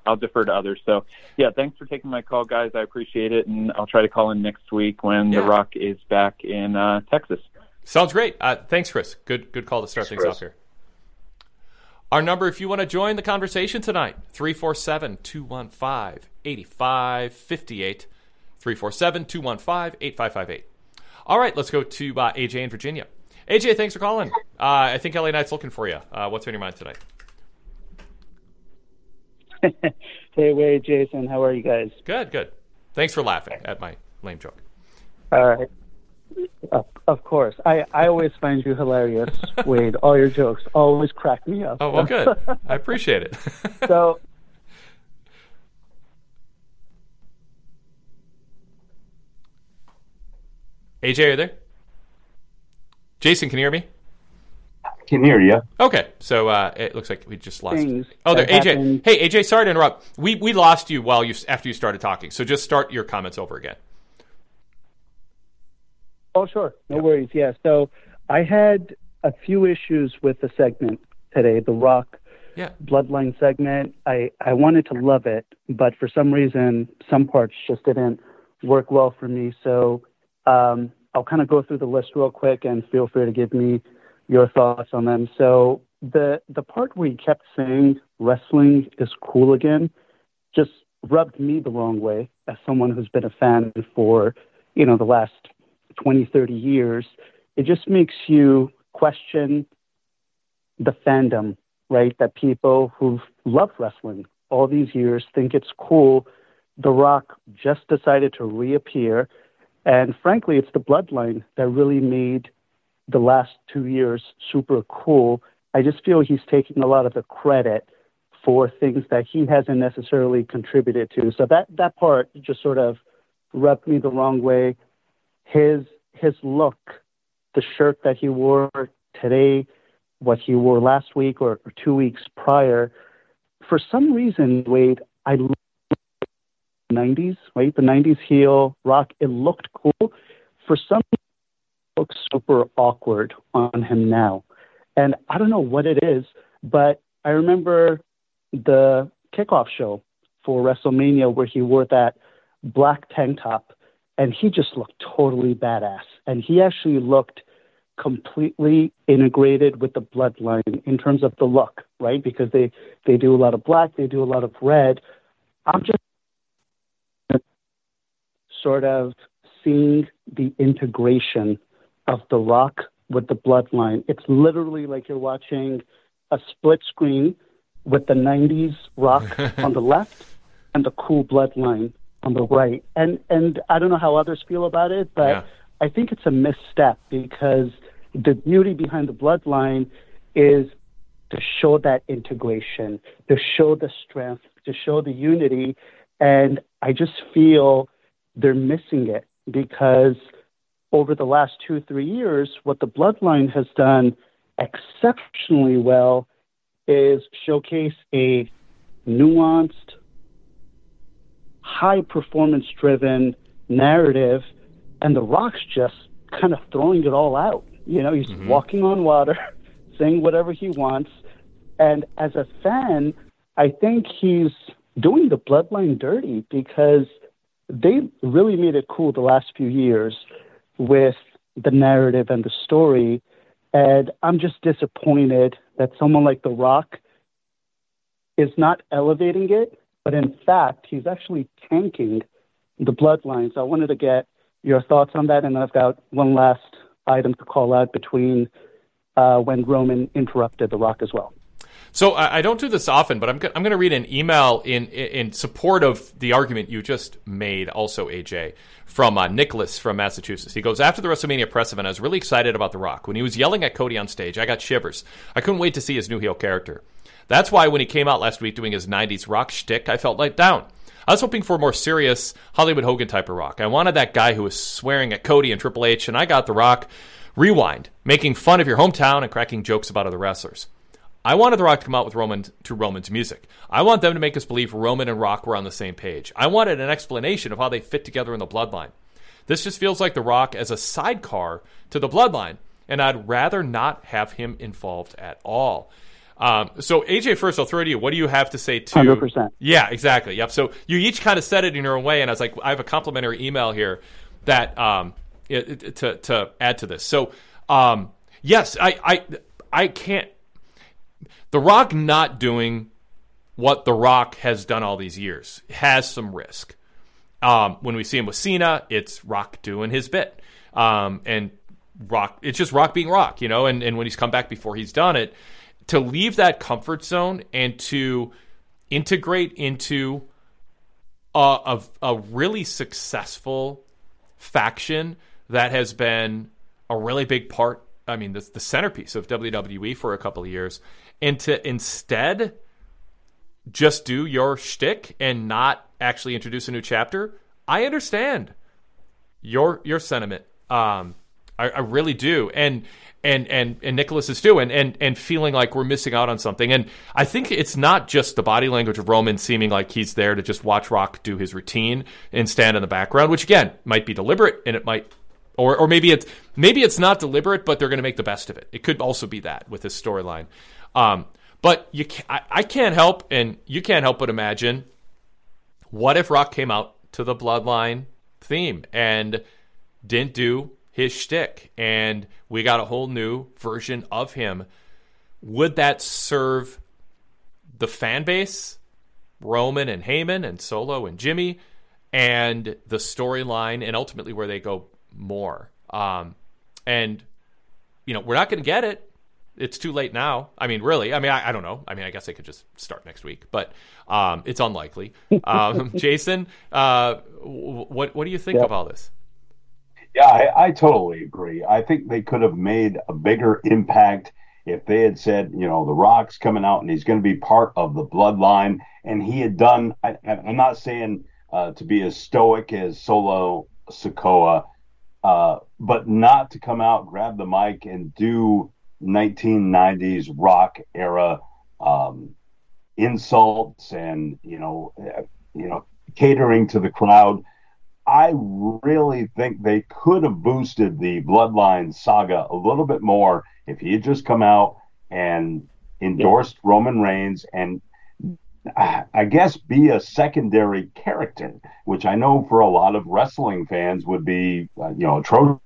I'll defer to others. So yeah, thanks for taking my call, guys. I appreciate it, and I'll try to call in next week when yeah. The Rock is back in uh, Texas. Sounds great. Uh, thanks, Chris. Good good call to start thanks, things Chris. off here. Our number, if you want to join the conversation tonight, 347 215 8558. 347 215 8558. All right, let's go to uh, AJ in Virginia. AJ, thanks for calling. Uh, I think LA Knight's looking for you. Uh, what's on your mind tonight? hey, Wade, Jason, how are you guys? Good, good. Thanks for laughing at my lame joke. All right. Of, of course. I, I always find you hilarious, Wade. All your jokes always crack me up. Oh, well, good. I appreciate it. so, AJ, are you there? Jason, can you hear me? I can hear you. Okay, so uh, it looks like we just lost. oh, there, AJ. Happened. Hey, AJ, sorry to interrupt. We we lost you while you after you started talking. So just start your comments over again. Oh, sure, no yeah. worries. Yeah, so I had a few issues with the segment today, the Rock yeah. Bloodline segment. I I wanted to love it, but for some reason, some parts just didn't work well for me. So um, I'll kind of go through the list real quick and feel free to give me your thoughts on them. So the the part where he kept saying wrestling is cool again just rubbed me the wrong way as someone who's been a fan for, you know, the last 20, 30 years. It just makes you question the fandom, right? That people who've loved wrestling all these years think it's cool. The Rock just decided to reappear and frankly, it's the bloodline that really made the last two years super cool. I just feel he's taking a lot of the credit for things that he hasn't necessarily contributed to. So that that part just sort of rubbed me the wrong way. His his look, the shirt that he wore today, what he wore last week or, or two weeks prior, for some reason, Wade, I 90s, right? The 90s heel rock, it looked cool. For some, looks super awkward on him now. And I don't know what it is, but I remember the kickoff show for WrestleMania where he wore that black tank top and he just looked totally badass. And he actually looked completely integrated with the bloodline in terms of the look, right? Because they, they do a lot of black, they do a lot of red. I'm just sort of seeing the integration of The Rock with the Bloodline. It's literally like you're watching a split screen with the 90s Rock on the left and the cool Bloodline on the right. And and I don't know how others feel about it, but Yeah. I think it's a misstep because the beauty behind the Bloodline is to show that integration, to show the strength, to show the unity. And I just feel they're missing it because over the last two, three years, what the Bloodline has done exceptionally well is showcase a nuanced, high performance driven narrative. And The Rock's just kind of throwing it all out. You know, he's mm-hmm. walking on water, saying whatever he wants. And as a fan, I think he's doing the bloodline dirty because they really made it cool the last few years with the narrative and the story. And I'm just disappointed that someone like The Rock is not elevating it, but in fact, he's actually tanking the bloodlines. I wanted to get your thoughts on that, and I've got one last item to call out between uh, when Roman interrupted The Rock as well. So I, I don't do this often, but I'm, go- I'm going to read an email in in support of the argument you just made. Also, AJ from uh, Nicholas from Massachusetts. He goes after the WrestleMania press event. I was really excited about The Rock when he was yelling at Cody on stage. I got shivers. I couldn't wait to see his new heel character. That's why when he came out last week doing his '90s rock shtick, I felt let down. I was hoping for a more serious Hollywood Hogan type of rock. I wanted that guy who was swearing at Cody and Triple H, and I got The Rock rewind, making fun of your hometown and cracking jokes about other wrestlers. I wanted The Rock to come out with Roman to Roman's music. I want them to make us believe Roman and Rock were on the same page. I wanted an explanation of how they fit together in the bloodline. This just feels like The Rock as a sidecar to the bloodline, and I'd rather not have him involved at all. Um, so AJ, first I'll throw it to you. What do you have to say to? 100%. Yeah, exactly. Yep. So you each kind of said it in your own way, and I was like, I have a complimentary email here that um, it, it- to to add to this. So um, yes, I I I can't. The Rock not doing what The Rock has done all these years has some risk. Um, when we see him with Cena, it's Rock doing his bit. Um, and Rock, it's just Rock being Rock, you know, and, and when he's come back before he's done it, to leave that comfort zone and to integrate into a, a, a really successful faction that has been a really big part. I mean, the, the centerpiece of WWE for a couple of years, and to instead just do your shtick and not actually introduce a new chapter. I understand your your sentiment. Um, I, I really do, and and and and Nicholas is too, and and and feeling like we're missing out on something. And I think it's not just the body language of Roman seeming like he's there to just watch Rock do his routine and stand in the background, which again might be deliberate, and it might. Or, or maybe it's maybe it's not deliberate, but they're going to make the best of it. It could also be that with this storyline, um, but you I, I can't help, and you can't help but imagine what if Rock came out to the Bloodline theme and didn't do his shtick, and we got a whole new version of him? Would that serve the fan base, Roman and Heyman and Solo and Jimmy, and the storyline, and ultimately where they go more? Um, and you know, we're not going to get it. It's too late now. I mean, really. I mean, I, I don't know. I mean, I guess they could just start next week, but um, it's unlikely. Um, Jason, uh, w- what what do you think Yeah. of all this? Yeah, I, I totally agree. I think they could have made a bigger impact if they had said, you know, The Rock's coming out and he's going to be part of the bloodline. And he had done, I, I'm not saying uh, to be as stoic as Solo Sikoa, uh, but not to come out, grab the mic, and do 1990s rock era um, insults and, you know, uh, you know, catering to the crowd. I really think they could have boosted the Bloodline saga a little bit more if he had just come out and endorsed Roman Reigns and uh, I guess be a secondary character, which I know for a lot of wrestling fans would be, uh, you know, a atrocious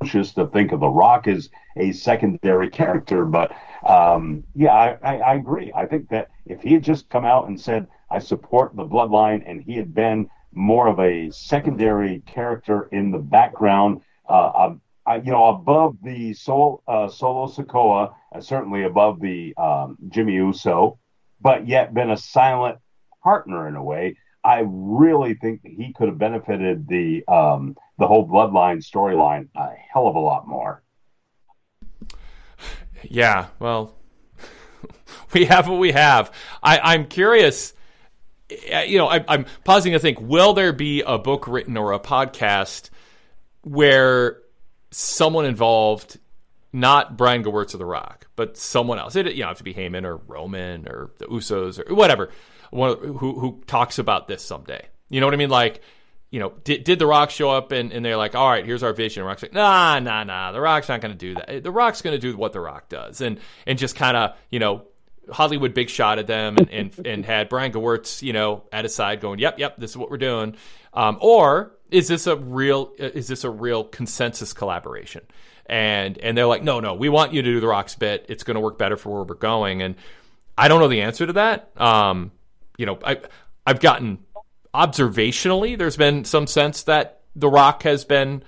to think of The Rock as a secondary character. But um, yeah, I, I, I agree. I think that if he had just come out and said, I support the bloodline, and he had been more of a secondary character in the background. Uh, uh, you know, above the Sol, uh, Solo Sikoa, uh, certainly above the um, Jimmy Uso, but yet been a silent partner in a way. I really think he could have benefited the um, the whole bloodline storyline hell of a lot more. Yeah, well, we have what we have. I, I'm curious. Eh, you know, I, I'm pausing to think: Will there be a book written or a podcast where someone involved, not Brian Gewirtz of The Rock, but someone else? It you know have to be Heyman or Roman or the Usos or whatever, one, who who talks about this someday. You know what I mean? Like you know, did, did The Rock show up and, and they're like, all right, here's our vision. And Rock's like, nah, nah, nah. The Rock's not going to do that. The Rock's going to do what The Rock does. And, and just kind of, you know, Hollywood big shot at them and, and, and, had Brian Gewirtz, you know, at his side going, yep, yep, this is what we're doing. Um, or is this a real, is this a real consensus collaboration? And, and they're like, no, no, we want you to do The Rock's bit. It's going to work better for where we're going. And I don't know the answer to that. Um, you know, I, I've gotten observationally, there's been some sense that The Rock has been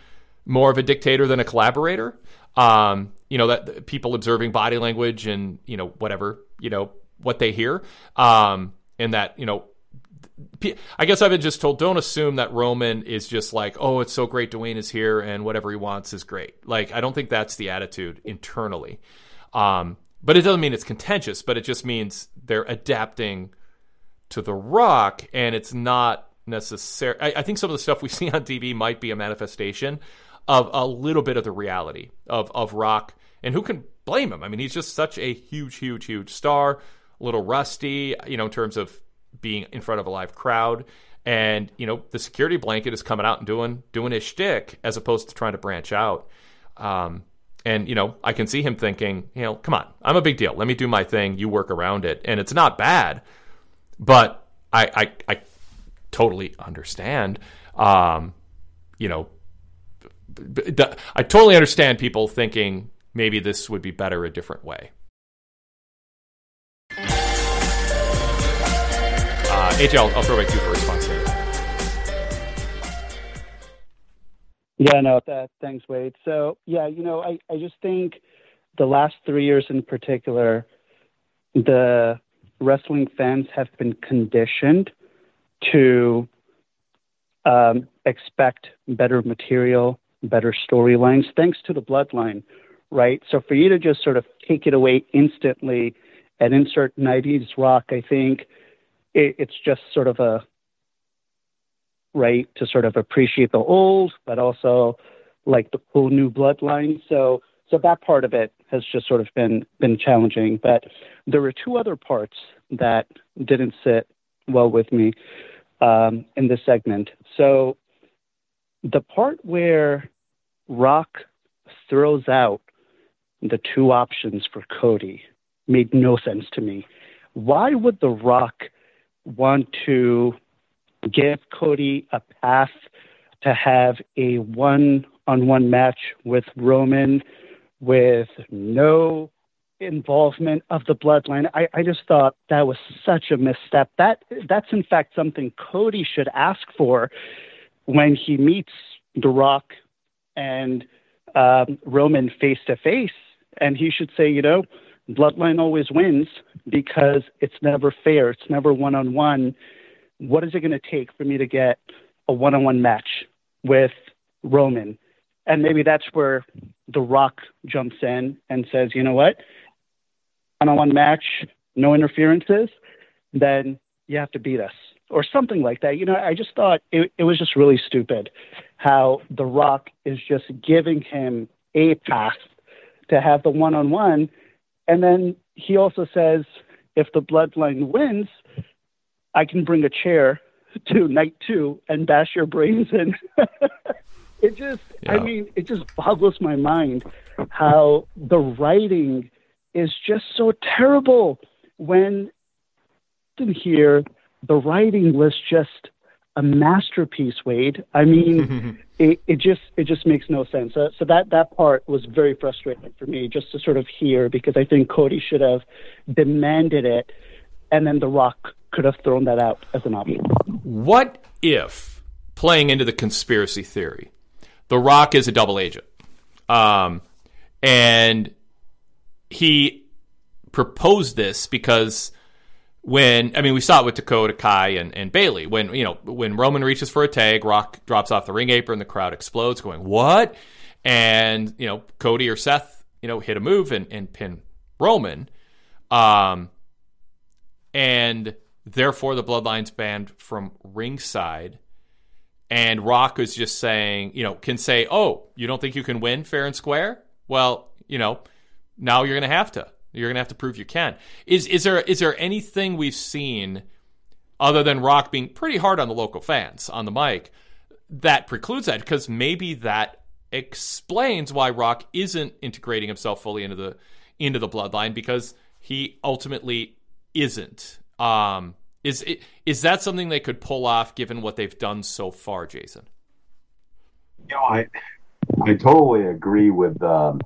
more of a dictator than a collaborator. Um, you know that people observing body language and you know whatever you know what they hear, um, and that you know I guess I've been just told don't assume that Roman is just like, oh, it's so great Dwayne is here and whatever he wants is great. Like, I don't think that's the attitude internally. Um, but it doesn't mean it's contentious, but it just means they're adapting to The Rock, and it's not necessary. I, I, think some of the stuff we see on TV might be a manifestation of a little bit of the reality of of Rock, and who can blame him? I mean, he's just such a huge, huge, huge star. A little rusty, you know, in terms of being in front of a live crowd. And you know, the security blanket is coming out and doing doing his shtick as opposed to trying to branch out. Um, and you know, I can see him thinking, you know, come on, I'm a big deal. Let me do my thing. You work around it, and it's not bad. But I, I, I totally understand. Um, you know, I totally understand people thinking maybe this would be better a different way. Uh, AJ, I'll, I'll throw back to you for a response here. Yeah, no, that, thanks, Wade. So, yeah, you know, I, I just think the last three years in particular, the wrestling fans have been conditioned to um, expect better material, better storylines, thanks to the bloodline, right? So for you to just sort of take it away instantly and insert 90s rock, I think it, it's just sort of a right to sort of appreciate the old, but also like the cool new bloodline. So so that part of it has just sort of been been challenging. But there were two other parts that didn't sit well with me um, in this segment. So the part where Rock throws out the two options for Cody made no sense to me. Why would The Rock want to give Cody a path to have a one on one match with Roman with no involvement of the bloodline. I, I just thought that was such a misstep. That that's in fact something Cody should ask for when he meets The Rock and um, Roman face to face, and he should say, you know, bloodline always wins because it's never fair. It's never one on one. What is it going to take for me to get a one on one match with Roman? And maybe that's where The Rock jumps in and says, you know what? On one match, no interferences, then you have to beat us or something like that. You know, I just thought it, it was just really stupid how The Rock is just giving him a path to have the one on one. And then he also says, if the bloodline wins, I can bring a chair to night two and bash your brains in. it just yeah. i mean it just boggles my mind how the writing is just so terrible when in here the writing was just a masterpiece wade i mean it, it just it just makes no sense so, so that that part was very frustrating for me just to sort of hear because i think cody should have demanded it and then the rock could have thrown that out as an option what if playing into the conspiracy theory. The Rock is a double agent. Um, and he proposed this because when I mean we saw it with Dakota Kai and, and Bayley when you know when Roman reaches for a tag, Rock drops off the ring apron, the crowd explodes, going what? And you know Cody or Seth you know hit a move and, and pin Roman, um, and therefore the Bloodlines banned from ringside. And Rock is just saying, you know, can say, oh, you don't think you can win fair and square? Well, you know, now you're going to have to. You're going to have to prove you can. Is is there is there anything we've seen other than Rock being pretty hard on the local fans on the mic that precludes that? Because maybe that explains why Rock isn't integrating himself fully into the into the bloodline because he ultimately isn't. Um, is it, is that something they could pull off given what they've done so far, Jason? You know, I I totally agree with um,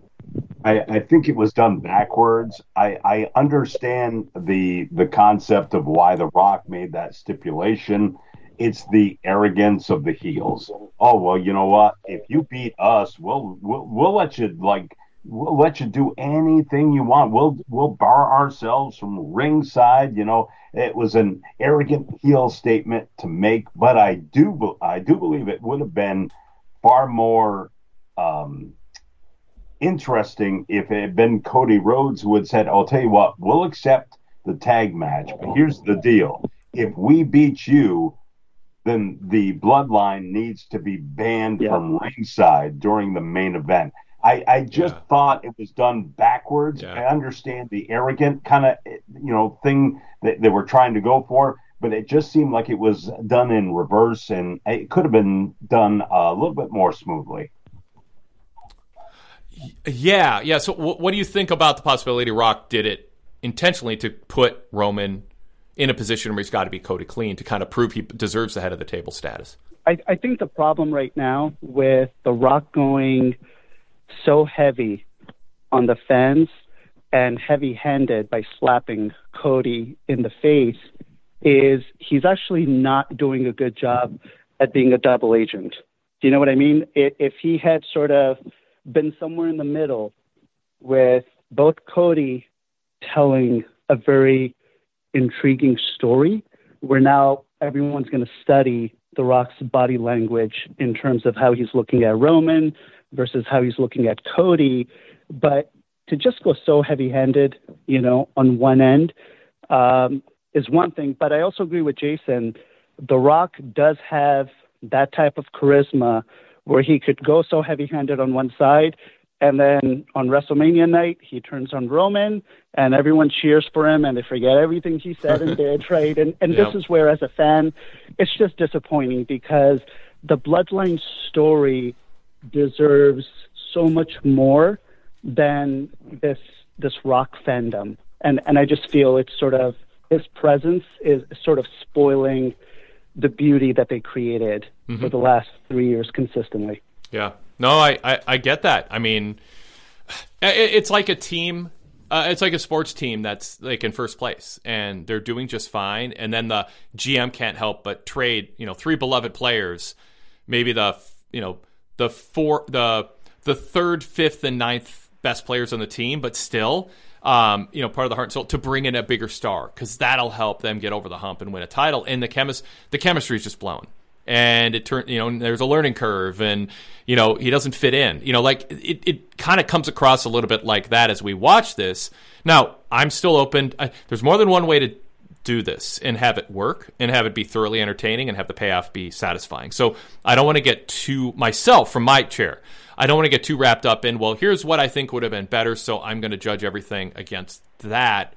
I, I, think it was done backwards. I, I understand the the concept of why The Rock made that stipulation. It's the arrogance of the heels. Oh well, you know what? If you beat us, we'll we'll, we'll let you like we'll let you do anything you want. We'll we'll bar ourselves from ringside. You know, it was an arrogant heel statement to make, but I do I do believe it would have been far more um, interesting if it had been Cody Rhodes who had said, I'll tell you what, we'll accept the tag match, but here's the deal. If we beat you, then the bloodline needs to be banned yeah. from ringside during the main event. I, I just yeah. thought it was done backwards. Yeah. I understand the arrogant kind of you know thing that they were trying to go for, but it just seemed like it was done in reverse, and it could have been done a little bit more smoothly. Yeah, yeah. So, w- what do you think about the possibility Rock did it intentionally to put Roman in a position where he's got to be Cody clean to kind of prove he deserves the head of the table status? I, I think the problem right now with The Rock going so heavy on the fans and heavy handed by slapping Cody in the face is he's actually not doing a good job at being a double agent. Do you know what I mean? If he had sort of been somewhere in the middle with both Cody telling a very intriguing story where now everyone's going to study The Rock's body language in terms of how he's looking at Roman versus how he's looking at Cody. But to just go so heavy handed, you know, on one end um, is one thing. But I also agree with Jason. The Rock does have that type of charisma where he could go so heavy handed on one side. And then on WrestleMania night, he turns on Roman and everyone cheers for him and they forget everything he said and did, right? And, and yep. this is where, as a fan, it's just disappointing because the Bloodline story deserves so much more than this this rock fandom. And, and I just feel it's sort of his presence is sort of spoiling the beauty that they created mm-hmm. for the last three years consistently. Yeah. No, I, I, I get that. I mean, it, it's like a team. Uh, it's like a sports team that's like in first place and they're doing just fine. And then the GM can't help but trade, you know, three beloved players, maybe the, you know, the four, the, the third, fifth, and ninth best players on the team, but still, um, you know, part of the heart and soul to bring in a bigger star because that'll help them get over the hump and win a title. And the chemist, the chemistry is just blown. And it turned you know there's a learning curve and you know he doesn't fit in. You know like it, it kind of comes across a little bit like that as we watch this. Now i'm still open I, there's more than one way to do this and have it work and have it be thoroughly entertaining and have the payoff be satisfying. So i don't want to get too myself from my chair i don't want to get too wrapped up in well here's what i think would have been better so i'm going to judge everything against that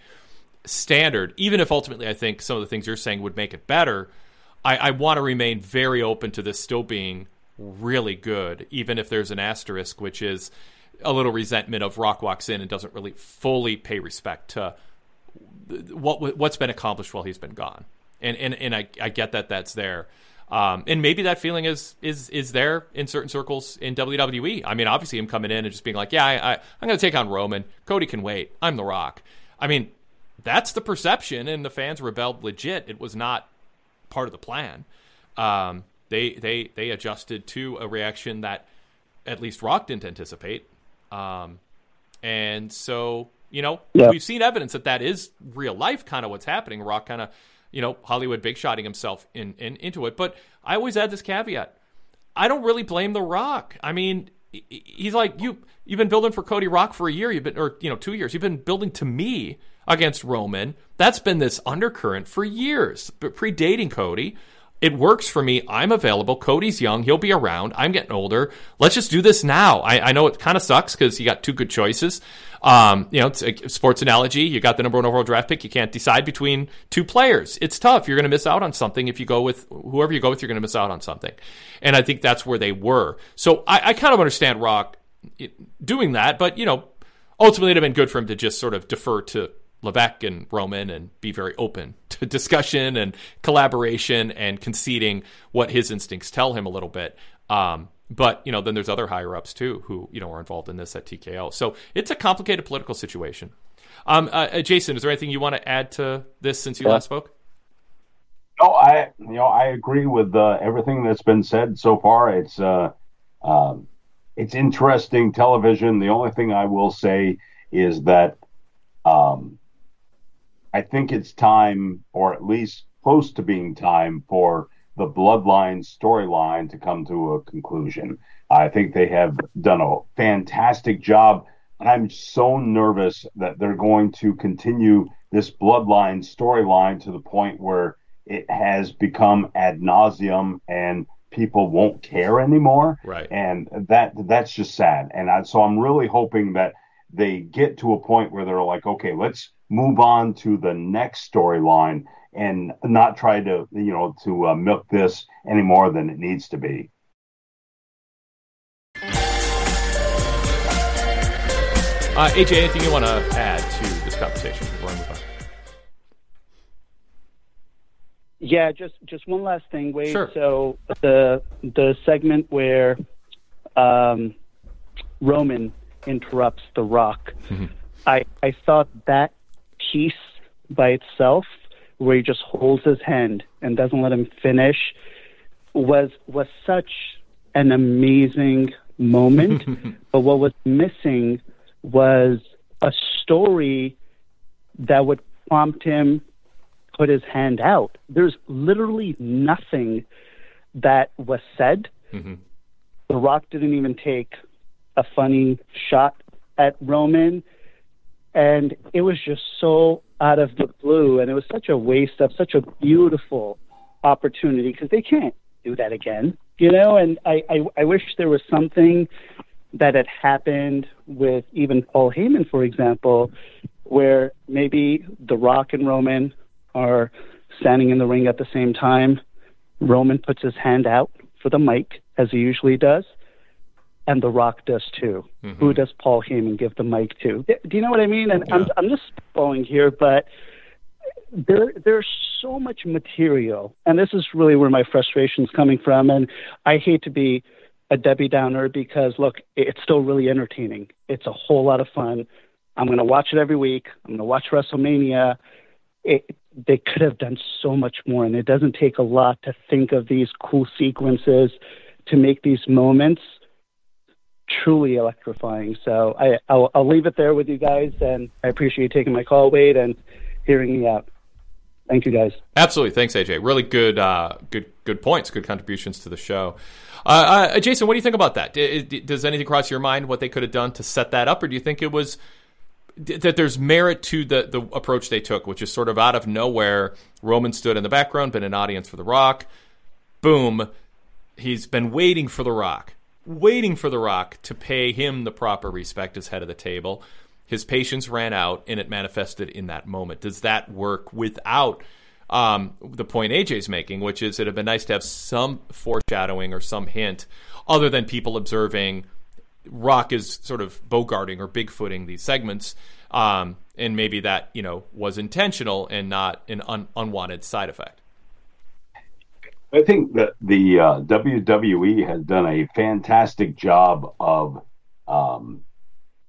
standard. Even if ultimately i think some of the things you're saying would make it better I, I want to remain very open to this still being really good, even if there's an asterisk, which is a little resentment of Rock walks in and doesn't really fully pay respect to what what's been accomplished while he's been gone. And and and I, I get that that's there. Um, and maybe that feeling is is is there in certain circles in WWE. I mean, obviously him coming in and just being like, yeah, I, I I'm going to take on Roman. Cody can wait. I'm the Rock. I mean, that's the perception, and the fans rebelled legit. It was not part of the plan. Um, they they they adjusted to a reaction that at least Rock didn't anticipate. Um, and so you know yeah. we've seen evidence that that is real life kind of what's happening. Rock kind of you know Hollywood big shotting himself in, in into it. But I always add this caveat: I don't really blame The Rock. I mean, he's like you. You've been building for Cody Rock for a year. You've been or you know two years. You've been building to me against Roman. That's been this undercurrent for years, but predating Cody. It works for me. I'm available. Cody's young. He'll be around. I'm getting older. Let's just do this now. I, I know it kind of sucks because you got two good choices. Um, you know, it's a sports analogy. You got the number one overall draft pick. You can't decide between two players. It's tough. You're going to miss out on something if you go with whoever you go with. You're going to miss out on something, and I think that's where they were. So I, I kind of understand Rock doing that, but you know, ultimately it'd have been good for him to just sort of defer to Levesque and Roman and be very open to discussion and collaboration and conceding what his instincts tell him a little bit. Um, but you know, then there's other higher ups too who you know are involved in this at TKO. So it's a complicated political situation. Um, uh, uh, Jason, is there anything you want to add to this since you yeah. last spoke? No, I you know I agree with uh, everything that's been said so far. It's uh, um, it's interesting television. The only thing I will say is that um, I think it's time, or at least close to being time, for the bloodline storyline to come to a conclusion. I think they have done a fantastic job. I'm so nervous that they're going to continue this bloodline storyline to the point where it has become ad nauseum and people won't care anymore. Right. And that that's just sad. And I, so I'm really hoping that they get to a point where they're like, okay, let's move on to the next storyline and not try to you know to uh, milk this any more than it needs to be. Uh, AJ, anything you want to add to this conversation before I move on? Yeah, just just one last thing, Wade. Sure. So the the segment where um, Roman interrupts The Rock, mm-hmm. I I thought that piece by itself where he just holds his hand and doesn't let him finish was was such an amazing moment. but what was missing was a story that would prompt him put his hand out. There's literally nothing that was said. Mm-hmm. The Rock didn't even take a funny shot at Roman. And it was just so out of the blue, and it was such a waste of such a beautiful opportunity because they can't do that again, you know. And I, I, I wish there was something that had happened with even Paul Heyman, for example, where maybe The Rock and Roman are standing in the ring at the same time. Roman puts his hand out for the mic as he usually does, and The Rock does too. Mm-hmm. Who does Paul Heyman give the mic to? Do you know what I mean? And yeah. I'm I'm just spitballing here, but there there's so much material, and this is really where my frustration is coming from. And I hate to be a Debbie Downer because look, it's still really entertaining. It's a whole lot of fun. I'm going to watch it every week. I'm going to watch WrestleMania. It, they could have done so much more, and it doesn't take a lot to think of these cool sequences to make these moments truly electrifying. So I, I'll, I'll leave it there with you guys, and I appreciate you taking my call, Wade, and hearing me out. Thank you, guys. Absolutely, thanks, AJ. Really good, uh, good, good points, good contributions to the show. Uh, uh, Jason, what do you think about that? Does anything cross your mind what they could have done to set that up, or do you think it was that there's merit to the the approach they took, which is sort of out of nowhere? Roman stood in the background, been an audience for The Rock. Boom, he's been waiting for The Rock waiting for The Rock to pay him the proper respect as head of the table. His patience ran out, and it manifested in that moment. Does that work without um, the point AJ's making, which is it'd have been nice to have some foreshadowing or some hint, other than people observing Rock is sort of bogarting or bigfooting these segments, um, and maybe that you know was intentional and not an un- unwanted side effect. I think that the uh, WWE has done a fantastic job of, um,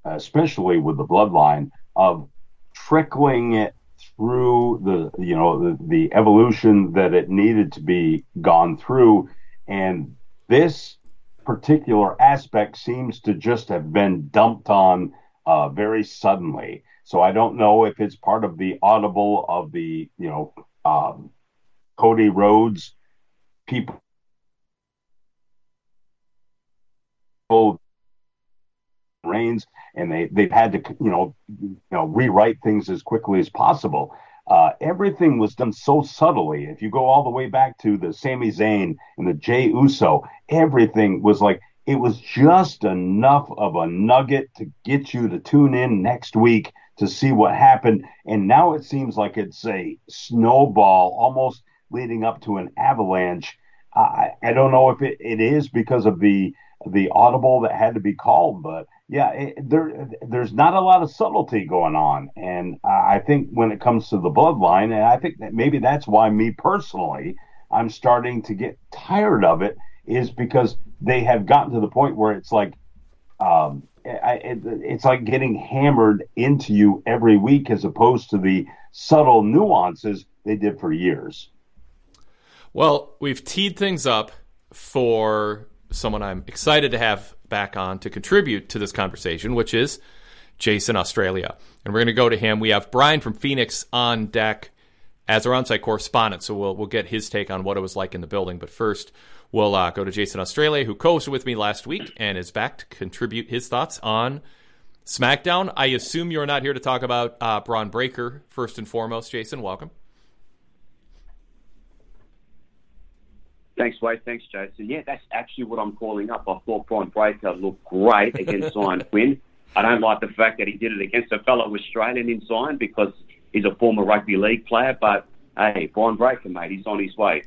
especially with the bloodline, of trickling it through the you know the, the evolution that it needed to be gone through And this particular aspect seems to just have been dumped on uh, very suddenly. So I don't know if it's part of the audible of the, you know, um, Cody Rhodes people reigns and they they've had to you know you know rewrite things as quickly as possible. Uh, everything was done so subtly. If you go all the way back to the Sami Zayn and the Jay Uso everything was like it was just enough of a nugget to get you to tune in next week to see what happened. And now it seems like it's a snowball almost leading up to an avalanche I, I don't know if it, it is because of the the audible that had to be called, but yeah, it, there there's not a lot of subtlety going on, and I think when it comes to the bloodline, and I think that maybe that's why me personally, I'm starting to get tired of it, is because they have gotten to the point where it's like, um, I, it, it's like getting hammered into you every week as opposed to the subtle nuances they did for years. Well, we've teed things up for someone I'm excited to have back on to contribute to this conversation, which is Jason Australia. And we're going to go to him. We have Brian from Phoenix on deck as our on-site correspondent, so we'll we'll get his take on what it was like in the building. But first, we'll uh, go to Jason Australia, who co-hosted with me last week and is back to contribute his thoughts on SmackDown. I assume you're not here to talk about uh, Bron Breakker first and foremost. Jason, welcome. Thanks, Wade. Thanks, Jason. Yeah, that's actually what I'm calling up. I thought Bron Breakker looked great against Xyon Quinn. I don't like the fact that he did it against a fellow Australian in Xyon because he's a former rugby league player. But hey, Bron Breakker, mate, he's on his way.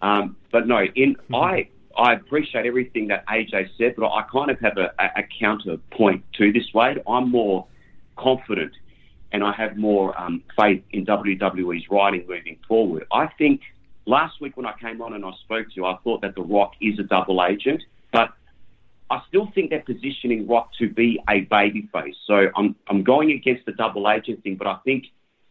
Um, but no, in mm-hmm. I I appreciate everything that AJ said, but I kind of have a, a, a counterpoint to this, Wade. I'm more confident and I have more um, faith in WWE's writing moving forward. I think last week when I came on and I spoke to you, I thought that The Rock is a double agent, but I still think they're positioning Rock to be a babyface. So I'm I'm going against the double agent thing, but I think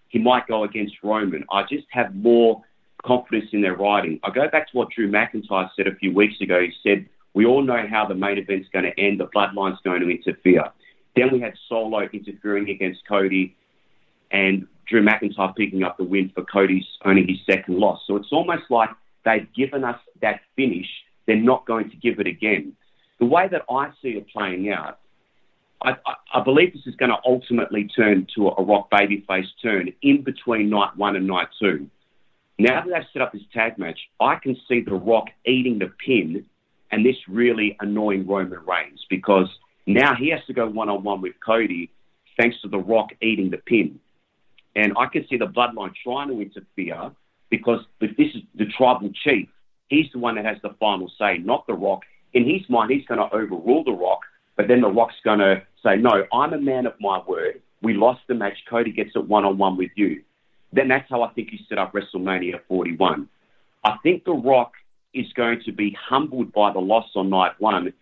he might go against Roman. I just have more confidence in their writing. I go back to what Drew McIntyre said a few weeks ago. He said, "We all know how the main event's going to end. The bloodline's going to interfere." Then we had Solo interfering against Cody, and Drew McIntyre picking up the win for Cody's only his second loss. So it's almost like they've given us that finish. They're not going to give it again. The way that I see it playing out, I, I, believe this is going to ultimately turn to a, a Rock babyface turn in between night one and night two. Now that they've set up this tag match, I can see The Rock eating the pin and this really annoying Roman Reigns because now he has to go one on one with Cody thanks to The Rock eating the pin. And I can see the bloodline trying to interfere because if this is the tribal chief, he's the one that has the final say, not The Rock. In his mind, he's going to overrule The Rock, but then The Rock's going to say, no, I'm a man of my word. We lost the match. Cody gets it one on one with you. Then that's how I think he set up WrestleMania 41. I think The Rock is going to be humbled by the loss on night one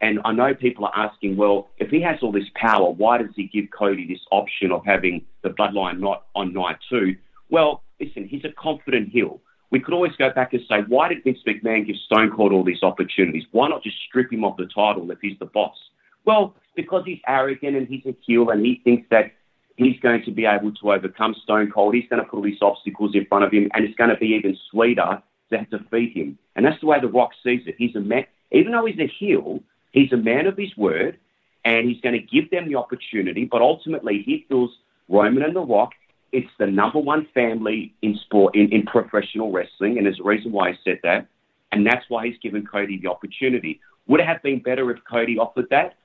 and I know people are asking, well, if he has all this power, why does he give Cody this option of having the bloodline not on night two? Well, listen, he's a confident heel. We could always go back and say, why did Vince McMahon give Stone Cold all these opportunities? Why not just strip him of the title if he's the boss? Well, because he's arrogant and he's a heel and he thinks that he's going to be able to overcome Stone Cold. He's going to put all these obstacles in front of him and it's going to be even sweeter to defeat him. And that's the way The Rock sees it. He's a man, even though he's a heel, He's a man of his word, and he's going to give them the opportunity. But ultimately, he feels Roman and The Rock. It's the number one family in sport in, in professional wrestling, and there's a reason why he said that, and that's why he's given Cody the opportunity. Would it have been better if Cody offered that?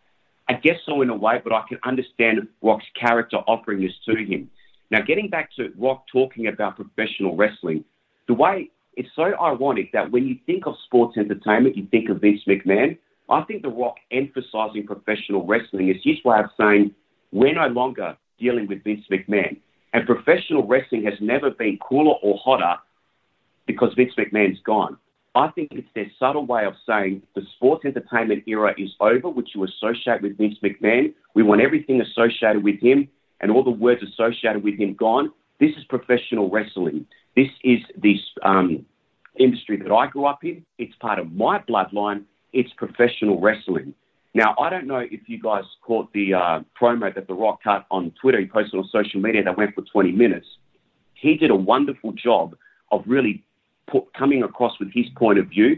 I guess so in a way, but I can understand Rock's character offering this to him. Now, getting back to Rock talking about professional wrestling, the way it's so ironic that when you think of sports entertainment, you think of Vince McMahon. I think The Rock emphasizing professional wrestling is his way of saying we're no longer dealing with Vince McMahon. And professional wrestling has never been cooler or hotter because Vince McMahon's gone. I think it's their subtle way of saying the sports entertainment era is over, which you associate with Vince McMahon. We want everything associated with him and all the words associated with him gone. This is professional wrestling. This is this um, industry that I grew up in. It's part of my bloodline. It's professional wrestling. Now, I don't know if you guys caught the uh, promo that The Rock cut on Twitter. He posted on social media that went for 20 minutes. He did a wonderful job of really put, coming across with his point of view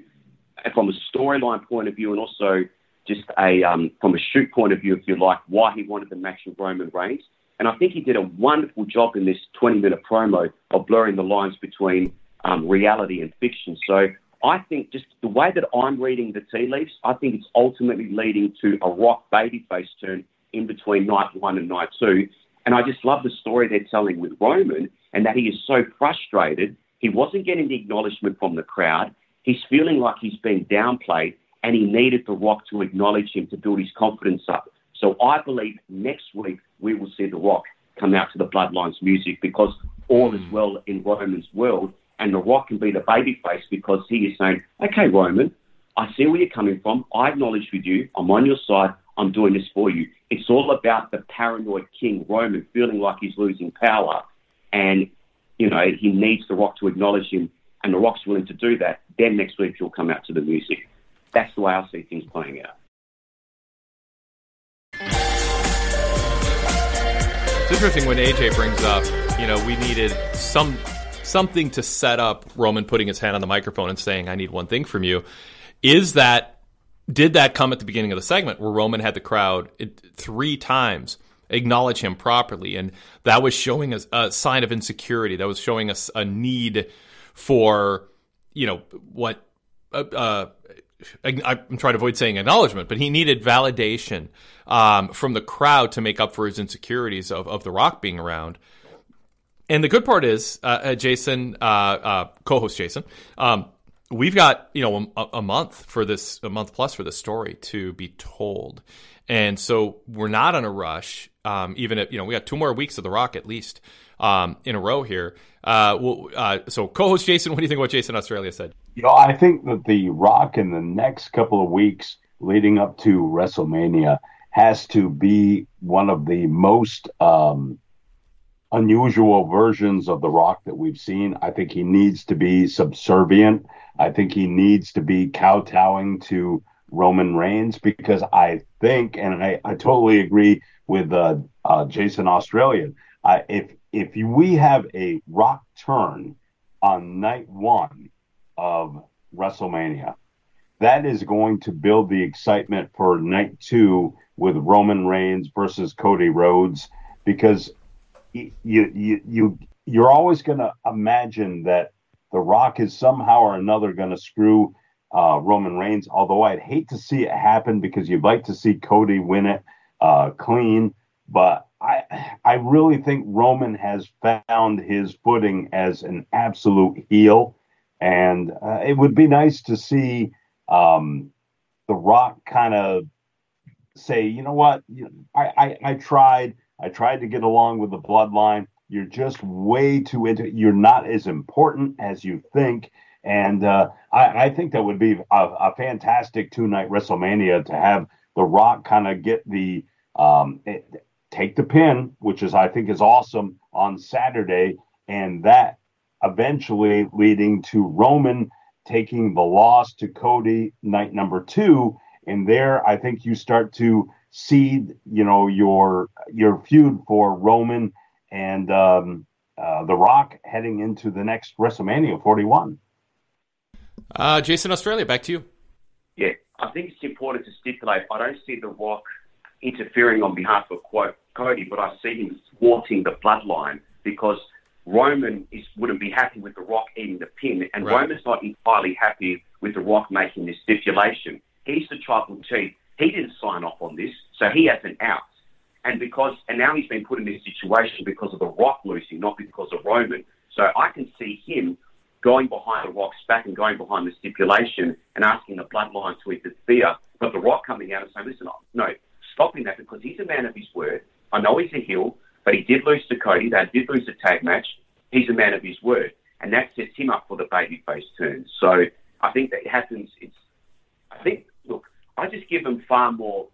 from a storyline point of view and also just a um, from a shoot point of view, if you like, why he wanted the match with Roman Reigns. And I think he did a wonderful job in this 20 minute promo of blurring the lines between um, reality and fiction. So I think just the way that I'm reading the tea leaves, I think it's ultimately leading to a rock babyface turn in between night one and night two. And I just love the story they're telling with Roman and that he is so frustrated. He wasn't getting the acknowledgement from the crowd. He's feeling like he's being downplayed and he needed The Rock to acknowledge him to build his confidence up. So I believe next week we will see The Rock come out to the Bloodlines music because all is mm. well in Roman's world and The Rock can be the babyface because he is saying, okay, Roman, I see where you're coming from. I acknowledge with you. I'm on your side. I'm doing this for you. It's all about the paranoid king, Roman, feeling like he's losing power. And, you know, he needs The Rock to acknowledge him, and The Rock's willing to do that. Then next week he'll come out to the music. That's the way I see things playing out. It's interesting when AJ brings up, you know, we needed some something to set up Roman putting his hand on the microphone and saying, I need one thing from you. Is that, did that come at the beginning of the segment where Roman had the crowd three times acknowledge him properly? And that was showing a, a sign of insecurity. That was showing us a, need for, you know, what, uh, uh, I'm trying to avoid saying acknowledgement, but he needed validation um, from the crowd to make up for his insecurities of, of The Rock being around. And the good part is, uh, uh, Jason, uh, uh, co-host Jason, um, we've got you know a, a, month for this, a month plus for this story to be told, and so we're not on a rush. Um, even if you know we got two more weeks of The Rock at least um, in a row here. Well, so co-host Jason, what do you think what Jason Australia said? You know, I think that The Rock in the next couple of weeks leading up to WrestleMania has to be one of the most um, unusual versions of The Rock that we've seen. I think he needs to be subservient. I think he needs to be kowtowing to Roman Reigns because I think, and I, I totally agree with uh, uh, Jason Australian. Uh, if if we have a Rock turn on night one of WrestleMania, that is going to build the excitement for night two with Roman Reigns versus Cody Rhodes because you you you you're always going to imagine that the Rock is somehow or another going to screw uh, Roman Reigns. Although I'd hate to see it happen because you'd like to see Cody win it uh, clean, but I I really think Roman has found his footing as an absolute heel, and uh, it would be nice to see um, the Rock kind of say, you know what, I, I I tried. I tried to get along with the bloodline. You're just way too into. You're not as important as you think, and uh, I, I, think that would be a, a fantastic two night WrestleMania to have The Rock kind of get the um, it, take the pin, which is I think is awesome on Saturday, and that eventually leading to Roman taking the loss to Cody night number two. And there, I think you start to seed, you know, your your feud for Roman and um, uh, The Rock heading into the next WrestleMania 41. Uh, Jason, Australia, back to you. Yeah, I think it's important to stipulate. I don't see The Rock interfering on behalf of quote Cody, but I see him thwarting the bloodline because Roman is, wouldn't be happy with The Rock eating the pin, and right. Roman's not entirely happy with The Rock making this stipulation. He's the tribal chief. He didn't sign off on this, so he has an out. And because and now he's been put in this situation because of the Rock losing, not because of Roman. So I can see him going behind the Rock's back and going behind the stipulation and asking the bloodline to interfere. But the Rock coming out and saying, listen, no, stopping that because he's a man of his word. I know he's a heel, but he did lose to Cody. They did lose the tag match. He's a man of his word. And that sets him up for the babyface turn. So I think that happens. It's, I think, look, I just give them far more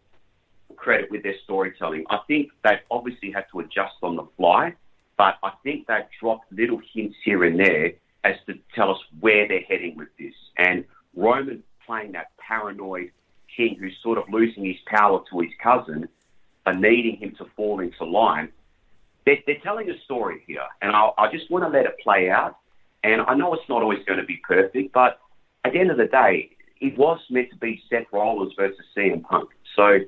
credit with their storytelling. I think they've obviously had to adjust on the fly, but I think they've dropped little hints here and there as to tell us where they're heading with this. And Roman playing that paranoid king who's sort of losing his power to his cousin and needing him to fall into line. They're, they're telling a story here, and I, I just want to let it play out. And I know it's not always going to be perfect, but at the end of the day, it was meant to be Seth Rollins versus CM Punk. So,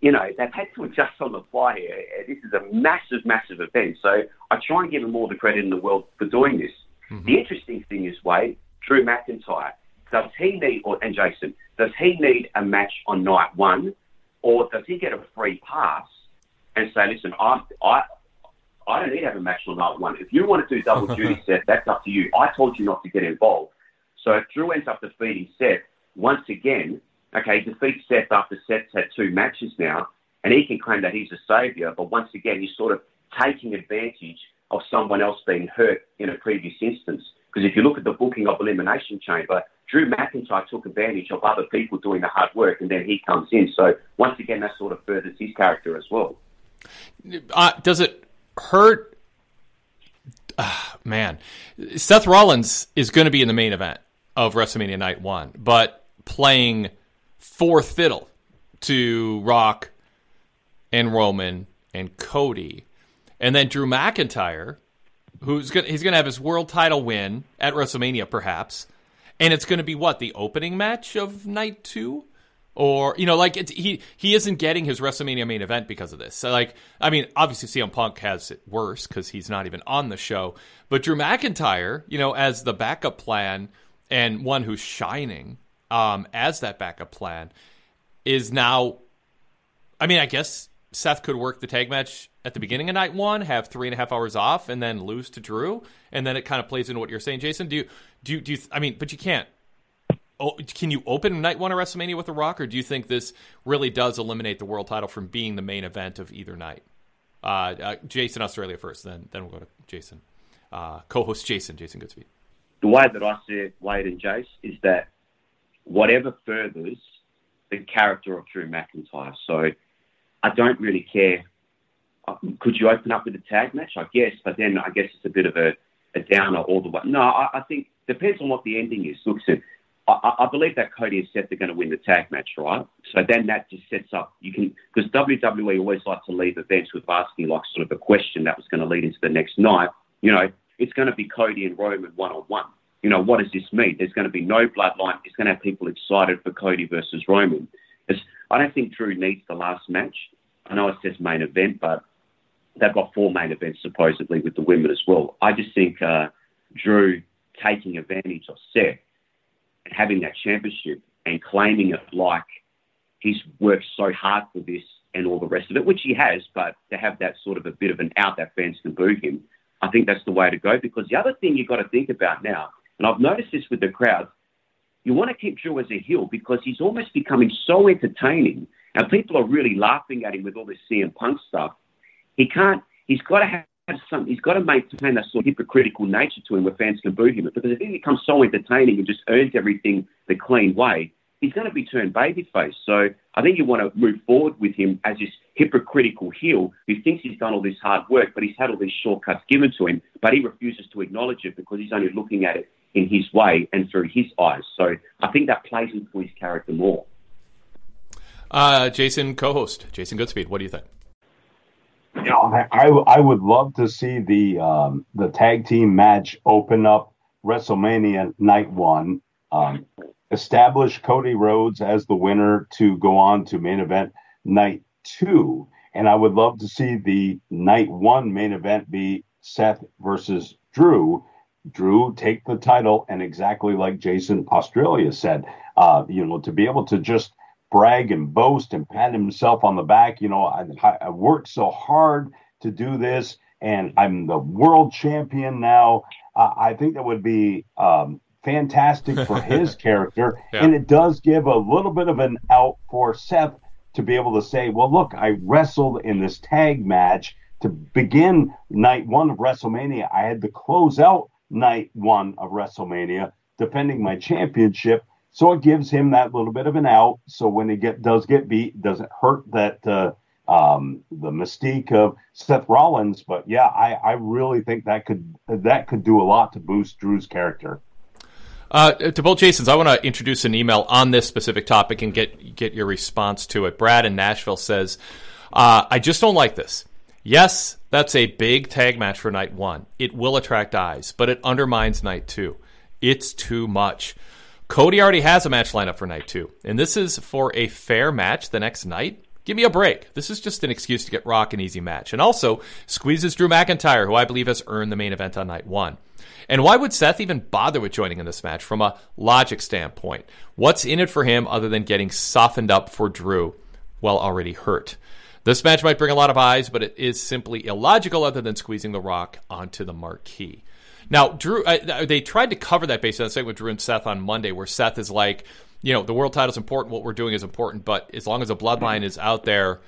you know, they've had to adjust on the fly here. This is a massive, massive event. So I try and give them all the credit in the world for doing this. Mm-hmm. The interesting thing is, Wade, Drew McIntyre, does he need, or, and Jason, does he need a match on night one, or does he get a free pass and say, listen, I, I, I don't need to have a match on night one. If you want to do double duty, Seth, that's up to you. I told you not to get involved. So Drew ends up defeating Seth, once again, okay, he defeats Seth after Seth's had two matches now, and he can claim that he's a saviour, but once again, he's sort of taking advantage of someone else being hurt in a previous instance. Because if you look at the booking of Elimination Chamber, Drew McIntyre took advantage of other people doing the hard work, and then he comes in. So once again, that sort of furthers his character as well. Uh, does it hurt? Uh, man, Seth Rollins is going to be in the main event of WrestleMania Night One, but playing fourth fiddle to Rock and Roman and Cody, and then Drew McIntyre, who's gonna, he's going to have his world title win at WrestleMania, perhaps. And it's going to be what the opening match of night two? Or you know like he he isn't getting his WrestleMania main event because of this. So like I mean obviously CM Punk has it worse because he's not even on the show, but Drew McIntyre you know as the backup plan and one who's shining um, as that backup plan is now. I mean I guess Seth could work the tag match at the beginning of night one, have three and a half hours off, and then lose to Drew, and then it kind of plays into what you're saying, Jason. Do you do you, do you? I mean, but you can't. Oh, can you open night one of WrestleMania with a Rock, or do you think this really does eliminate the world title from being the main event of either night? Uh, uh, Jason Australia first, then then we'll go to Jason, uh, co-host Jason, Jason Goodspeed. The way that I see it, Wade and Jace, is that whatever furthers the character of Drew McIntyre. So I don't really care. Uh, could you open up with a tag match? I guess, but then I guess it's a bit of a, a downer all the way. No, I, I think depends on what the ending is. Look, so I, I believe that Cody and Seth are going to win the tag match, right? So then that just sets up you can because WWE always like to leave events with asking like sort of a question that was going to lead into the next night. You know, it's going to be Cody and Roman one on one. You know, what does this mean? There's going to be no bloodline. It's going to have people excited for Cody versus Roman. It's, I don't think Drew needs the last match. I know it says main event, but they've got four main events supposedly with the women as well. I just think uh, Drew taking advantage of Seth and having that championship and claiming it like he's worked so hard for this and all the rest of it, which he has, but to have that sort of a bit of an out that fans can boo him, I think that's the way to go. Because the other thing you've got to think about now, and I've noticed this with the crowd, you want to keep Drew as a heel because he's almost becoming so entertaining and people are really laughing at him with all this CM Punk stuff. He can't. He's got to have some. He's got to maintain that sort of hypocritical nature to him, where fans can boo him. Because if he becomes so entertaining and just earns everything the clean way, he's going to be turned babyface. So I think you want to move forward with him as this hypocritical heel who thinks he's done all this hard work, but he's had all these shortcuts given to him, but he refuses to acknowledge it because he's only looking at it in his way and through his eyes. So I think that plays into his character more. Uh, Jason, co-host Jason Goodspeed, what do you think? You know, I, I, I would love to see the um, the tag team match open up WrestleMania Night One. Um, establish Cody Rhodes as the winner to go on to main event Night Two, and I would love to see the Night One main event be Seth versus Drew. Drew take the title, and exactly like Jason Australia said, uh, you know, to be able to just brag and boast and pat himself on the back. You know, I, I worked so hard to do this, and I'm the world champion now. Uh, I think that would be um, fantastic for his character, yeah. and it does give a little bit of an out for Seth to be able to say, "Well, look, I wrestled in this tag match." To begin night one of WrestleMania, I had to close out night one of WrestleMania defending my championship so it gives him that little bit of an out. So when he get does get beat, doesn't hurt that uh, um, the mystique of Seth Rollins. But yeah, I, I really think that could that could do a lot to boost Drew's character. Uh, to both Jasons, I want to introduce an email on this specific topic and get get your response to it. Brad in Nashville says, uh, "I just don't like this. Yes, that's a big tag match for night one. It will attract eyes, but it undermines night two. It's too much." Cody already has a match lineup for night two, and this is for a fair match the next night. Give me a break. This is just an excuse to get Rock an easy match. And also squeezes Drew McIntyre, who I believe has earned the main event on night one. And why would Seth even bother with joining in this match from a logic standpoint? What's in it for him other than getting softened up for Drew while already hurt? This match might bring a lot of eyes, but it is simply illogical other than squeezing The Rock onto the marquee. Now, Drew, uh, they tried to cover that based on the segment with Drew and Seth on Monday, where Seth is like, you know, the world title is important. What we're doing is important, but as long as the bloodline is out there,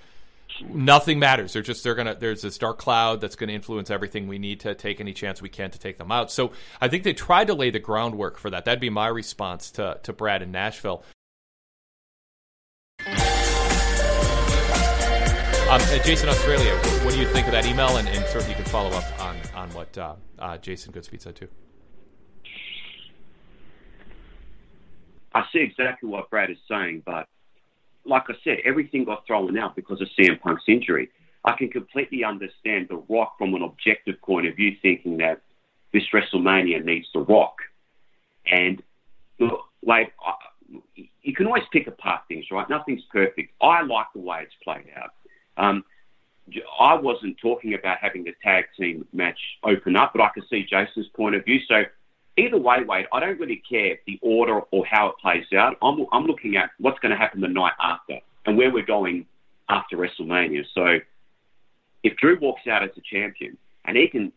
nothing matters. They're just they're gonna there's this dark cloud that's gonna influence everything. We need to take any chance we can to take them out. So I think they tried to lay the groundwork for that. That'd be my response to to Brad in Nashville. Um, uh, Jason Australia, what, do you think of that email? And, and, certainly you can follow up on on what uh, uh, Jason Goodspeed said too. I see exactly what Brad is saying, but like I said, everything got thrown out because of CM Punk's injury. I can completely understand The Rock from an objective point of view, thinking that this WrestleMania needs The Rock. And like, you can always pick apart things, right? Nothing's perfect. I like the way it's played out. Um, I wasn't talking about having the tag team match open up, but I could see Jason's point of view. So either way, Wade, I don't really care the order or how it plays out. I'm, I'm looking at what's going to happen the night after and where we're going after WrestleMania. So if Drew walks out as a champion and he can,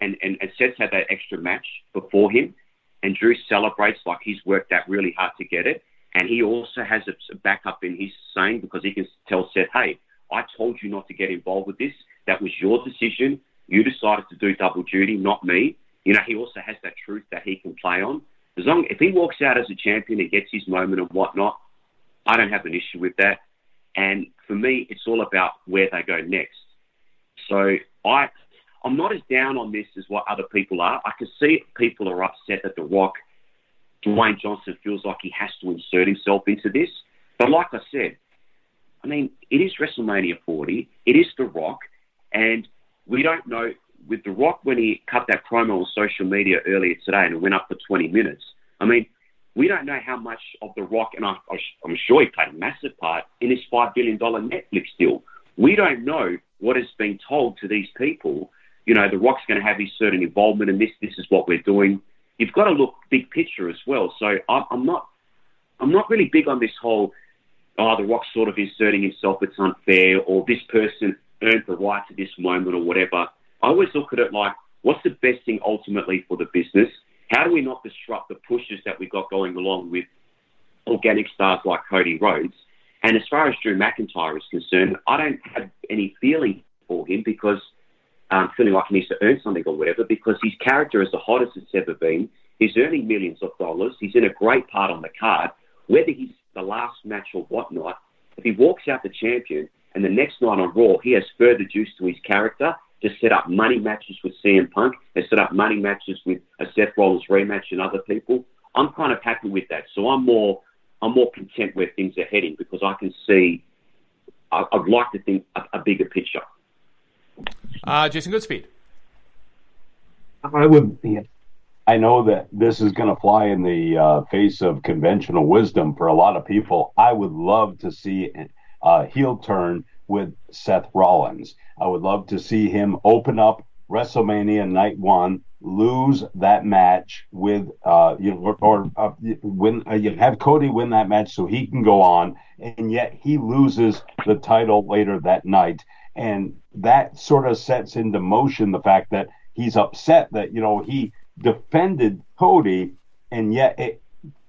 and, and, and Seth had that extra match before him, and Drew celebrates like he's worked out really hard to get it, and he also has a backup in his saying because he can tell Seth, hey, I told you not to get involved with this. That was your decision. You decided to do double duty, not me. You know, he also has that truth that he can play on. As long if he walks out as a champion and gets his moment and whatnot, I don't have an issue with that. And for me, it's all about where they go next. So I, I'm not as down on this as what other people are. I can see people are upset that The Rock, Dwayne Johnson, feels like he has to insert himself into this. But like I said, I mean, it is WrestleMania 40. It is The Rock, and we don't know with The Rock when he cut that promo on social media earlier today and it went up for 20 minutes. I mean, we don't know how much of The Rock, and I, am sure he played a massive part in his $5 billion Netflix deal. We don't know what has been told to these people. You know, The Rock's going to have his certain involvement in this. This is what we're doing. You've got to look big picture as well. So I'm not, I'm not really big on this whole, oh, The Rock's sort of inserting himself. It's unfair, or this person earned the right to this moment, or whatever. I always look at it like, what's the best thing ultimately for the business? How do we not disrupt the pushes that we've got going along with organic stars like Cody Rhodes? And as far as Drew McIntyre is concerned, I don't have any feeling for him because um, feeling like he needs to earn something or whatever, because his character is the hottest it's ever been. He's earning millions of dollars. He's in a great part on the card. Whether he's the last match or whatnot, if he walks out the champion and the next night on Raw, he has further juice to his character to set up money matches with CM Punk. They set up money matches with a Seth Rollins rematch and other people. I'm kind of happy with that. So I'm more I'm more content where things are heading because I can see. I, would like to think a, a bigger picture. Uh, Jason Goodspeed. I would. I know that this is going to fly in the uh, face of conventional wisdom for a lot of people. I would love to see a heel turn with Seth Rollins. I would love to see him open up WrestleMania Night One, lose that match with uh, you know, or uh, win. Uh, you have Cody win that match so he can go on, and yet he loses the title later that night, and that sort of sets into motion the fact that he's upset that you know he defended Cody, and yet it,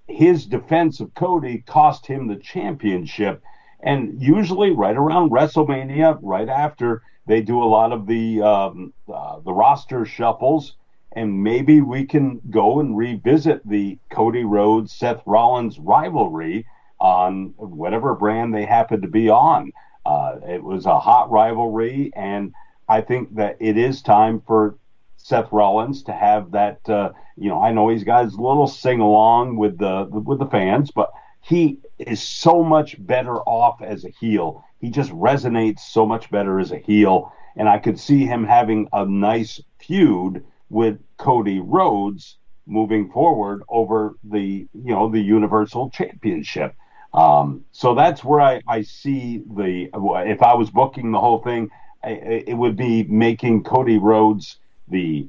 his defense of Cody cost him the championship and usually, right around WrestleMania, right after, they do a lot of the um, uh, the roster shuffles, and maybe we can go and revisit the Cody Rhodes Seth Rollins rivalry on whatever brand they happen to be on. Uh, it was a hot rivalry, and I think that it is time for Seth Rollins to have that. Uh, you know, I know he's got his little sing along with the with the fans, but he is so much better off as a heel. He just resonates so much better as a heel, and I could see him having a nice feud with Cody Rhodes moving forward over the you know the Universal Championship. Um, so that's where I, I see the if I was booking the whole thing, it would be making Cody Rhodes the,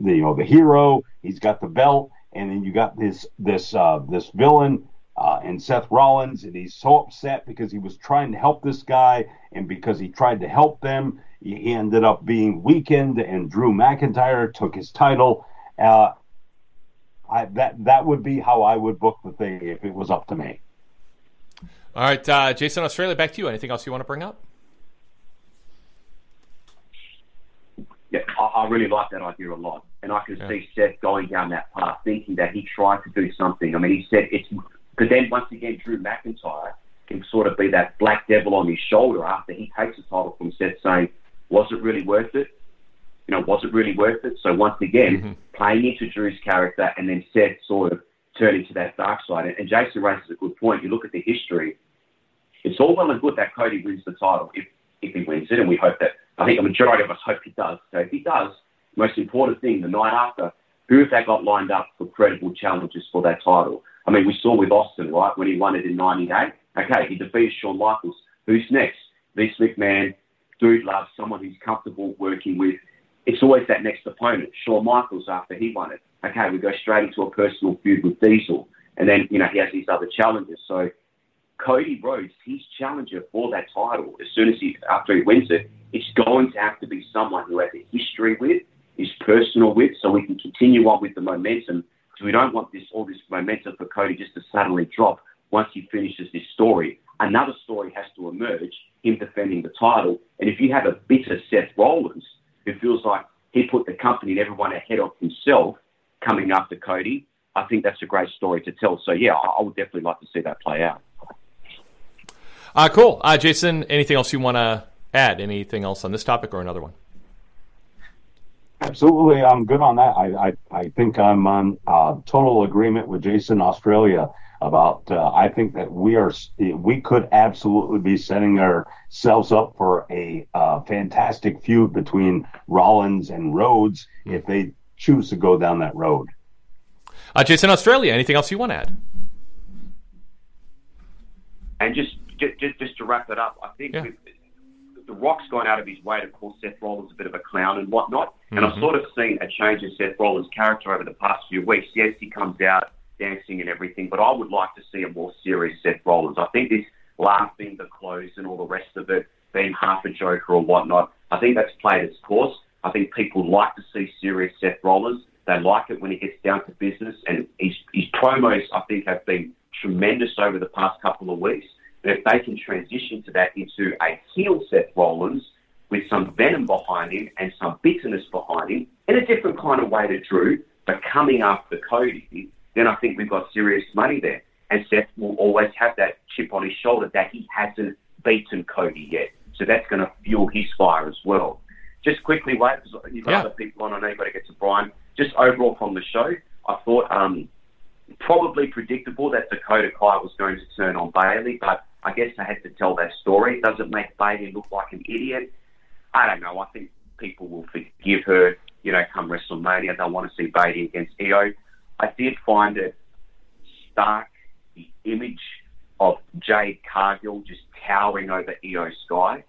the you know the hero. He's got the belt, and then you got this this uh, this villain uh, and Seth Rollins, and he's so upset because he was trying to help this guy, and because he tried to help them, he ended up being weakened, and Drew McIntyre took his title. Uh, I, that that would be how I would book the thing if it was up to me. All right, uh, Jason Australia, back to you. Anything else you want to bring up? Yeah, I, I really like that idea a lot, and I can yeah. see Seth going down that path, thinking that he tried to do something. I mean, he said it's because then once again, Drew McIntyre can sort of be that black devil on his shoulder after he takes the title from Seth, saying, "Was it really worth it? You know, was it really worth it?" So once again, mm-hmm. playing into Drew's character, and then Seth sort of turning to that dark side. And, and Jason raises a good point. You look at the history; it's all well and good that Cody wins the title if if he wins it, and we hope that. I think a majority of us hope he does. So if he does, most important thing the night after, who have they got lined up for credible challenges for that title? I mean, we saw with Austin, right, when he won it in '98. Okay, he defeated Shawn Michaels. Who's next? Vince McMahon, Dude Love, someone he's comfortable working with. It's always that next opponent. Shawn Michaels after he won it. Okay, we go straight into a personal feud with Diesel, and then you know he has these other challenges. So Cody Rhodes, his challenger for that title, as soon as he after he wins it, it's going to have to be someone who has a history with, is personal with, so we can continue on with the momentum. Because we don't want this all this momentum for Cody just to suddenly drop once he finishes this story. Another story has to emerge, him defending the title. And if you have a bitter Seth Rollins who feels like he put the company and everyone ahead of himself coming after Cody, I think that's a great story to tell. So yeah, I would definitely like to see that play out. Uh, cool. Uh, Jason, anything else you want to add? Anything else on this topic or another one? Absolutely, I'm good on that. I I, I think I'm on uh, total agreement with Jason Australia about. Uh, I think that we are we could absolutely be setting ourselves up for a uh, fantastic feud between Rollins and Rhodes if they choose to go down that road. Uh, Jason Australia, anything else you want to add? And just just, just to wrap it up, I think yeah. The Rock's gone out of his way to call Seth Rollins a bit of a clown and whatnot. And mm-hmm. I've sort of seen a change in Seth Rollins' character over the past few weeks. Yes, he comes out dancing and everything, but I would like to see a more serious Seth Rollins. I think this laughing, the clothes, and all the rest of it being half a joker or whatnot, I think that's played its course. I think people like to see serious Seth Rollins. They like it when he gets down to business, and his, his promos, I think, have been tremendous over the past couple of weeks. And if they can transition to that into a heel Seth Rollins with some venom behind him and some bitterness behind him, in a different kind of way to Drew, but coming after Cody, then I think we've got serious money there. And Seth will always have that chip on his shoulder that he hasn't beaten Cody yet. So that's going to fuel his fire as well. Just quickly, wait, because you've got yeah. other people on. I know you've got to get to Brian. Just overall from the show, I thought um, probably predictable that Dakota Kai was going to turn on Bayley, but I guess I had to tell that story. Does it make Bayley look like an idiot? I don't know. I think people will forgive her, you know, come WrestleMania. They'll want to see Bayley against Iyo. I did find it stark, the image of Jade Cargill just towering over Iyo Sky.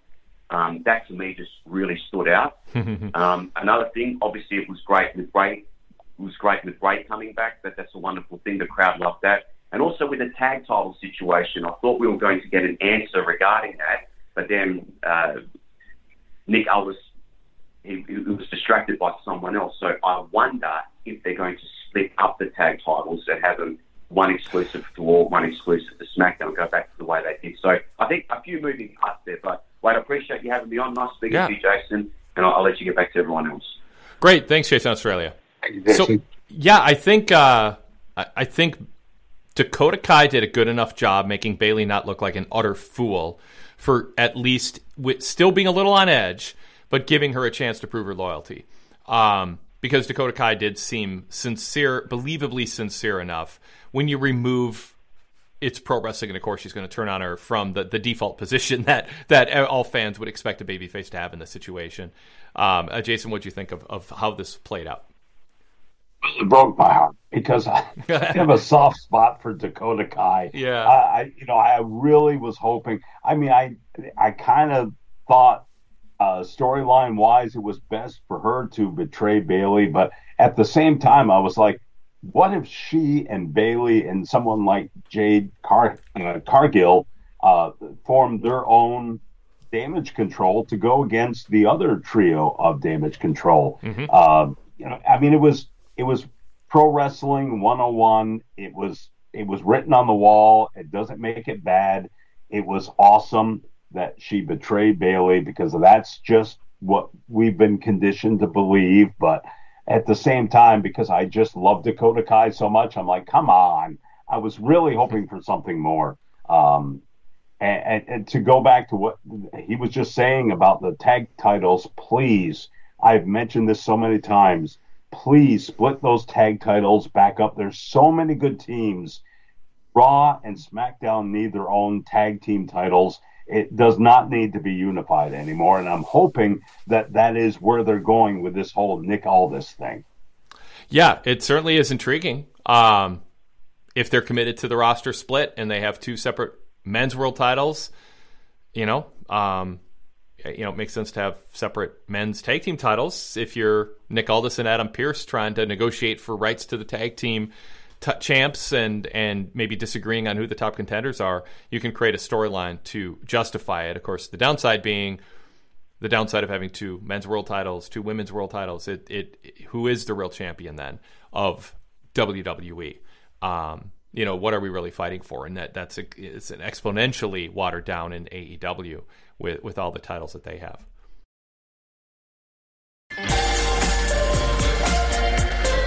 Um, that to me just really stood out. um, another thing, obviously, it was great with Ray. It was great with Ray coming back. That that's a wonderful thing. The crowd loved that. And also with the tag title situation, I thought we were going to get an answer regarding that, but then uh, Nick Aldis he, he was distracted by someone else. So I wonder if they're going to split up the tag titles and have them one exclusive to Raw, one exclusive to SmackDown, and go back to the way they did. So I think a few moving parts there. But Wade, I appreciate you having me on. Nice speaking yeah. to you, Jason, and I'll, I'll, let you get back to everyone else. Great, thanks, Jason Australia. So yeah, I think uh, I, I think Dakota Kai did a good enough job making Bayley not look like an utter fool for at least with, still being a little on edge, but giving her a chance to prove her loyalty. Um, because Dakota Kai did seem sincere, believably sincere enough. When you remove it's pro wrestling, and of course she's going to turn on her from the, the default position that that all fans would expect a babyface to have in this situation. Um, uh, Jason, what do you think of, of how this played out? It broke my heart because I have a soft spot for Dakota Kai. Yeah, I, I you know I really was hoping. I mean, I I kind of thought uh, storyline wise it was best for her to betray Bayley, but at the same time I was like, what if she and Bayley and someone like Jade Car- uh, Cargill uh, formed their own damage control to go against the other trio of damage control? Mm-hmm. Uh, you know, I mean, it was it was pro wrestling 101. It was it was written on the wall. It doesn't make it bad. It was awesome that she betrayed Bayley because that's just what we've been conditioned to believe, but at the same time, because I just love Dakota Kai so much, I'm like, come on. I was really hoping for something more. Um, and, and, and, to go back to what he was just saying about the tag titles, please, I've mentioned this so many times. Please split those tag titles back up. There's so many good teams. Raw and SmackDown need their own tag team titles it does not need to be unified anymore. And I'm hoping that that is where they're going with this whole Nick Aldis thing. Yeah, it certainly is intriguing. Um, if they're committed to the roster split and they have two separate men's world titles, you know, um, you know, it makes sense to have separate men's tag team titles. If you're Nick Aldis and Adam Pearce trying to negotiate for rights to the tag team t- champs and and maybe disagreeing on who the top contenders are, you can create a storyline to justify it. Of course, the downside being the downside of having two men's world titles, two women's world titles. It, it, it who is the real champion then of WWE? Um, you know, what are we really fighting for? And that that's a, it's an exponentially watered down in AEW with with all the titles that they have.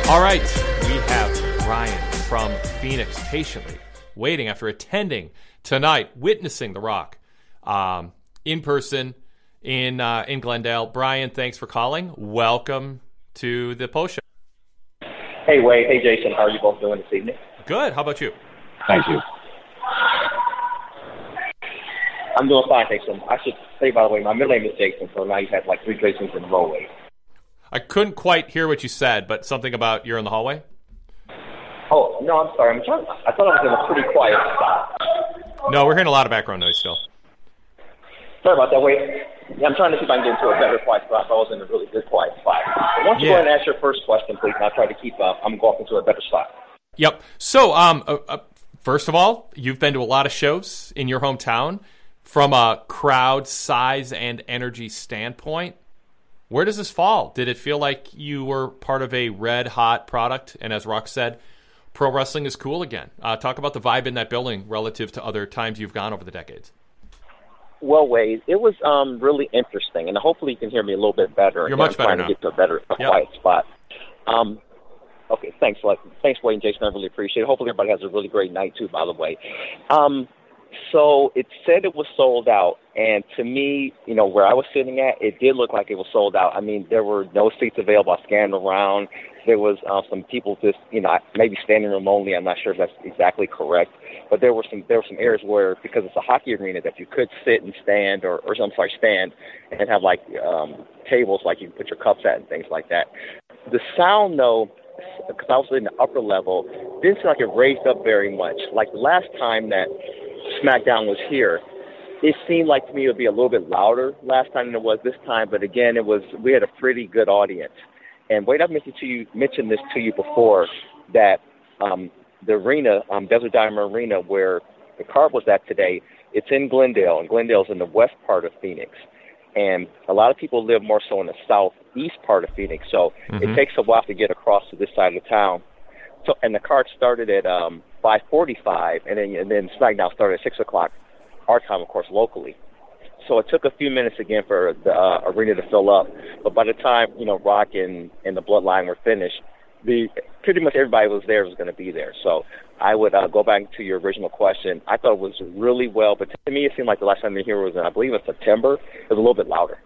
All right, we have Brian from Phoenix patiently waiting after attending tonight, witnessing The Rock um, in person in uh, in Glendale. Brian, thanks for calling. Welcome to the post show. Hey, Wade. Hey, Jason. How are you both doing this evening? Good. How about you? Thank you. I'm doing fine, thanks. I should say, by the way, my middle name is Jason, so now you've had like three Jasons in a row. I couldn't quite hear what you said, but something about you're in the hallway. Oh no, I'm sorry. I'm trying. I thought I was in a pretty quiet spot. No, we're hearing a lot of background noise still. Sorry about that. Wait, yeah, I'm trying to see if I can get into a better quiet spot. I was in a really good quiet spot. But why don't you yeah. go ahead and ask your first question, please, and I'll try to keep up. I'm going off into a better spot. Yep. So, um, uh, uh, first of all, you've been to a lot of shows in your hometown. From a crowd size and energy standpoint, where does this fall? Did it feel like you were part of a red hot product? And as Rock said, pro wrestling is cool again. Uh, talk about the vibe in that building relative to other times you've gone over the decades. Well, Wade, it was um, really interesting, and hopefully you can hear me a little bit better. You're much I'm better trying now. to get to a better, a yep. quiet spot. Um, okay, thanks, thanks, Wade and Jason. I really appreciate it. Hopefully everybody has a really great night too. By the way, um, so it said it was sold out, and to me, you know, where I was sitting at, it did look like it was sold out. I mean, there were no seats available. I scanned around. There was uh, some people just, you know, maybe standing room only. I'm not sure if that's exactly correct, but there were some there were some areas where because it's a hockey arena that you could sit and stand, or or I'm sorry, stand and have like um, tables like you can put your cups at and things like that. The sound though because I was in the upper level, didn't seem like it raised up very much. Like the last time that SmackDown was here, it seemed like to me it would be a little bit louder last time than it was this time. But again, it was we had a pretty good audience. And Wade, I've mentioned to you mentioned this to you before that um, the arena, um, Desert Diamond Arena, where the card was at today, it's in Glendale, and Glendale's in the west part of Phoenix. And a lot of people live more so in the southeast part of Phoenix, so mm-hmm. it takes a while to get across to this side of town. So, and the card started at um, 5:45, and then and then SmackDown started at six o'clock, our time, of course, locally. So it took a few minutes again for the uh, arena to fill up. But by the time you know Rock and and the Bloodline were finished, the pretty much everybody was there was going to be there. So I would uh, go back to your original question. I thought it was really well, but to me, it seemed like the last time they here was, in, I believe, in September. It was a little bit louder.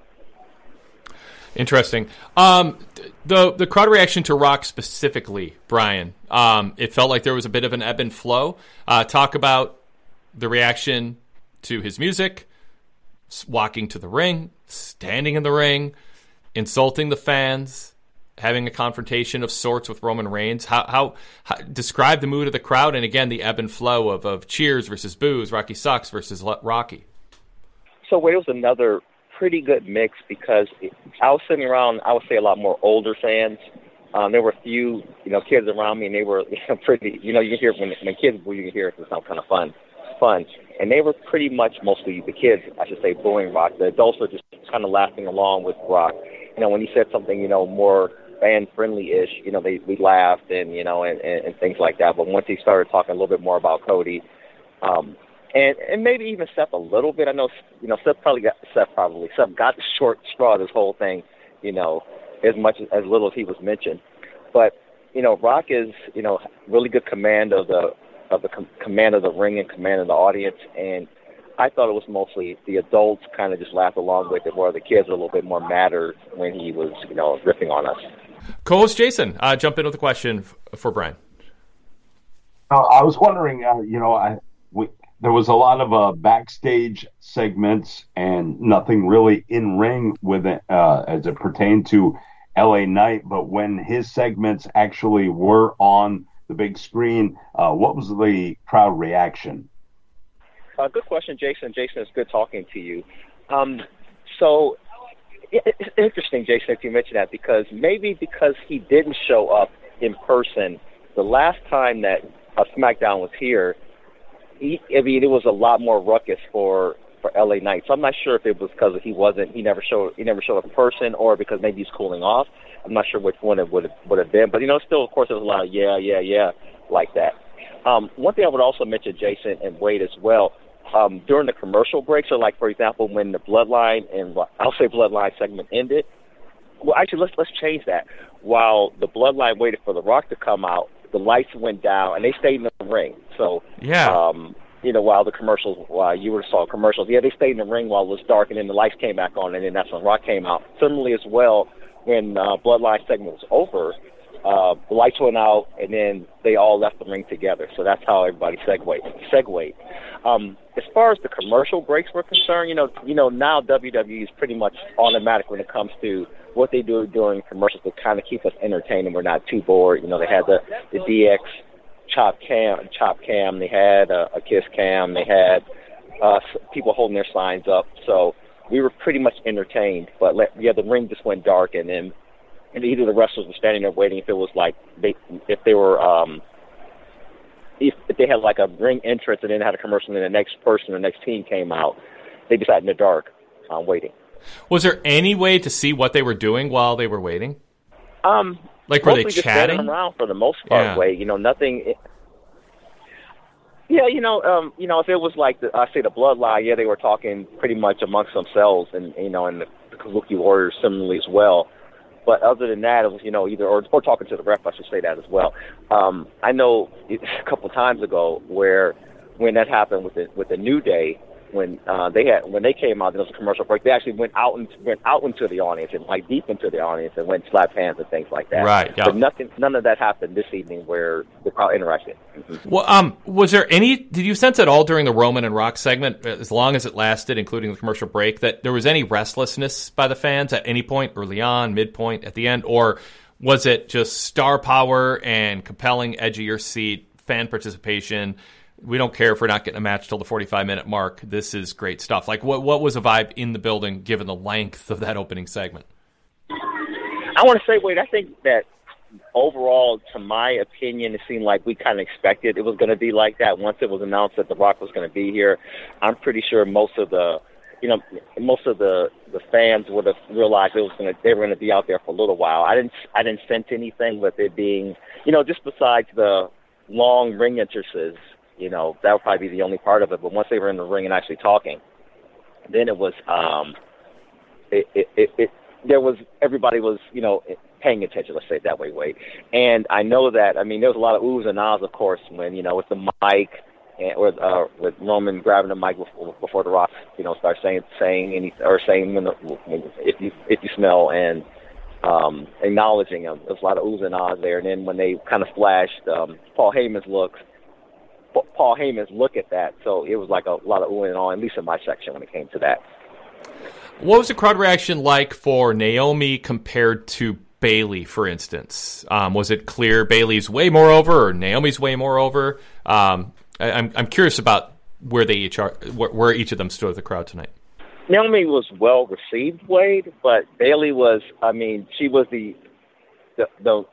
Interesting. Um, the the crowd reaction to Rock specifically, Brian. Um, it felt like there was a bit of an ebb and flow. Uh, talk about the reaction to his music, walking to the ring, standing in the ring, insulting the fans, having a confrontation of sorts with Roman Reigns. How, how, how, describe the mood of the crowd and again the ebb and flow of, of cheers versus boos, Rocky sucks versus Rocky. So Wade was another pretty good mix because I was sitting around. I would say a lot more older fans. Um, there were a few, you know, kids around me, and they were pretty. You know, you hear when when kids boo, you hear it. It sounds kind of fun, fun, and they were pretty much mostly the kids, I should say, booing Rock. The adults were just kind of laughing along with Rock. You know, when he said something, you know, more fan friendly ish, you know, they we laughed and you know and, and, and things like that. But once he started talking a little bit more about Cody, um, and and maybe even Seth a little bit. I know you know Seth probably got Seth probably Seth got the short straw of this whole thing, you know, as much as, as little as he was mentioned. But you know, Rock is you know really good command of the of the com- command of the ring and command of the audience and I thought it was mostly the adults kind of just laughed along with it, where the kids were a little bit more madder when he was, you know, ripping on us. Co-host Jason, uh, jump in with a question f- for Brian. Uh, I was wondering, uh, you know, I we, there was a lot of uh, backstage segments and nothing really in ring with it uh, as it pertained to LA Knight. But when his segments actually were on the big screen, uh, what was the crowd reaction? Uh, good question, Jason. Jason, it's good talking to you. Um, so it's interesting, Jason, if you mention that because maybe because he didn't show up in person the last time that a SmackDown was here, he, I mean, it was a lot more ruckus for for LA Knight. So I'm not sure if it was because he wasn't he never showed he never showed in person or because maybe he's cooling off. I'm not sure which one it would have, would have been, but you know, still, of course, there was a lot of yeah, yeah, yeah like that. Um, one thing I would also mention, Jason and Wade as well um, during the commercial breaks, or like for example, when the Bloodline and I'll say Bloodline segment ended. Well, actually, let's let's change that. While the Bloodline waited for The Rock to come out, the lights went down and they stayed in the ring. So yeah. Um, you know, while the commercials, while you were saw commercials, yeah, they stayed in the ring while it was dark, and then the lights came back on, and then that's when Rock came out. Similarly, as well, when uh, Bloodline segment was over, uh, the lights went out, and then they all left the ring together. So that's how everybody segued. Segued. Um, as far as the commercial breaks were concerned, you know, you know now WWE is pretty much automatic when it comes to what they do during commercials to kind of keep us entertained and we're not too bored. You know, they had the the DX chop cam, chop cam. They had a, a kiss cam. They had uh, people holding their signs up. So we were pretty much entertained. But let, yeah, the ring just went dark, and then and either the wrestlers were standing there waiting if it was like they if they were um if, they had like a ring entrance and then had a commercial and then the next person the next team came out they just sat in the dark um, waiting was there any way to see what they were doing while they were waiting um like were they just chatting around for the most part Yeah. way you know nothing yeah, you know, um, you know, if it was like the, I say the bloodline, yeah, they were talking pretty much amongst themselves, and you know, and the, the Kabuki Warriors similarly as well. But other than that, it was you know either or, or talking to the ref. I should say that as well. Um, I know it, a couple of times ago where when that happened with the with the New Day, when uh, they had when they came out, there was a commercial break. They actually went out and went out into the audience and like deep into the audience and went slap hands and things like that. Right, yeah. But nothing, none of that happened this evening where the crowd interacted. Mhm. Well, um, was there any? Did you sense at all during the Roman and Rock segment, as long as it lasted, including the commercial break, that there was any restlessness by the fans at any point, early on, midpoint, at the end, or was it just star power and compelling, edge of your seat fan participation? We don't care if we're not getting a match till the forty-five minute mark. This is great stuff. Like, what what was a vibe in the building given the length of that opening segment? I want to say, wait, I think that overall, to my opinion, it seemed like we kind of expected it was going to be like that. Once it was announced that The Rock was going to be here, I'm pretty sure most of the, you know, most of the the fans would have realized it was to they were to be out there for a little while. I didn't I didn't sense anything with it being, you know, just besides the long ring entrances. You know, that would probably be the only part of it. But once they were in the ring and actually talking, then it was um, it, it, it, it there was everybody was you know paying attention. Let's say it that way, Wade. And I know that. I mean, there was a lot of oohs and ahs, of course, when you know with the mic and with uh, with Roman grabbing the mic before, before the Rock, you know, start saying saying any or saying when the, if you if you smell and um, acknowledging him. There's a lot of oohs and ahs there. And then when they kind of flashed um, Paul Heyman's look, Paul Heyman's look at that, so it was like a lot of ooh and ahhing, at least in my section when it came to that. What was the crowd reaction like for Naomi compared to Bayley, for instance? Um, was it clear Bayley's way more over or Naomi's way more over? Um, I, am I'm, I'm curious about where they each are, where, where each of them stood with the crowd tonight. Naomi was well received, Wade, but Bayley was. I mean, she was the the. the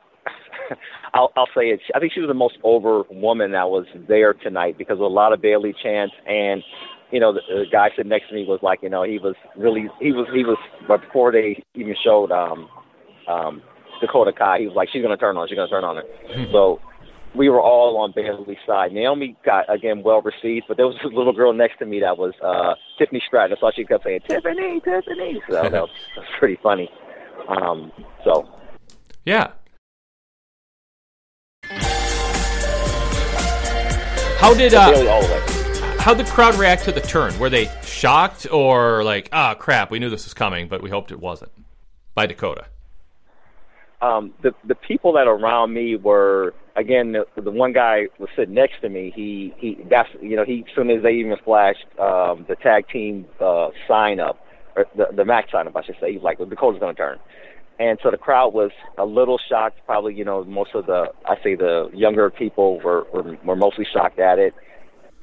I'll, I'll say it. I think she was the most over woman that was there tonight because of a lot of Bayley chants and you know, the, the guy sitting next to me was like, you know, he was really, he was, he was, but before they even showed um, um, Dakota Kai, he was like, she's gonna turn on, she's gonna turn on her. Hmm. so we were all on Bayley's side. Naomi got again well received, but there was this little girl next to me that was uh, Tiffany Stratton. I saw she kept saying Tiffany, Tiffany. So that was, that was pretty funny. Um, so yeah. How did uh, How'd the crowd react to the turn? Were they shocked or like, ah, oh, crap, we knew this was coming, but we hoped it wasn't? By Dakota. Um, the the people that around me were again the, the one guy was sitting next to me. He he that's you know he as soon as they even flashed um, the tag team uh, sign up or the the match sign up I should say he's like well, Dakota's gonna turn, and so the crowd was a little shocked. Probably you know most of the I say the younger people were were, were mostly shocked at it.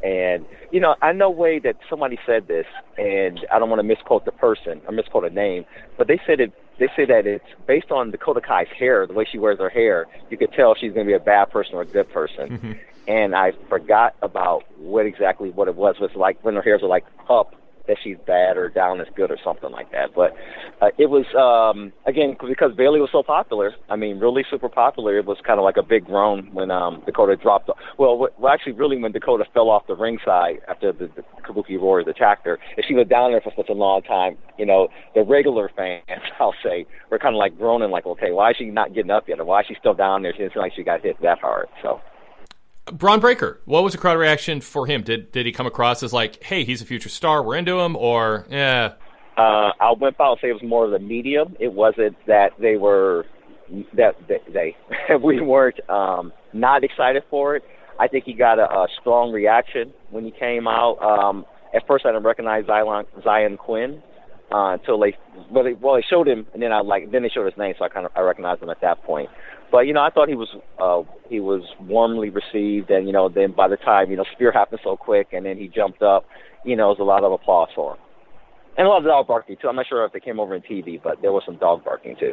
And you know, I know way that somebody said this, and I don't want to misquote the person or misquote a name, but they said it. They say that it's based on Dakota Kai's hair, the way she wears her hair. You could tell she's going to be a bad person or a good person. Mm-hmm. And I forgot about what exactly what it was. It was like when her hairs are like up that she's bad or down is good or something like that. But uh, it was um, again because Bayley was so popular. I mean, really super popular. It was kind of like a big groan when um, Dakota dropped. Well, well, actually, really when Dakota fell off the ringside after the, the Kabuki Warriors attacked her. If she was down there for such a long time, you know, the regular fans, I'll say, were kind of like groaning, like, okay, why is she not getting up yet, or why is she still down there? She didn't seem like she got hit that hard. So. Bron Breakker, what was the crowd reaction for him? Did did he come across as like, hey, he's a future star, we're into him, or yeah? Uh, I went out and say it was more of the medium. It wasn't that they were that they, they we weren't um, not excited for it. I think he got a, a strong reaction when he came out. Um, at first, I didn't recognize Zion, Xyon Quinn uh, until they well, they well they showed him, and then I like then they showed his name, so I kind of I recognized him at that point. But you know, I thought he was uh, he was warmly received, and you know, then by the time you know Spear happened so quick, and then he jumped up, you know, it was a lot of applause for him, and a lot of dog barking too. I'm not sure if they came over in TV, but there was some dog barking too.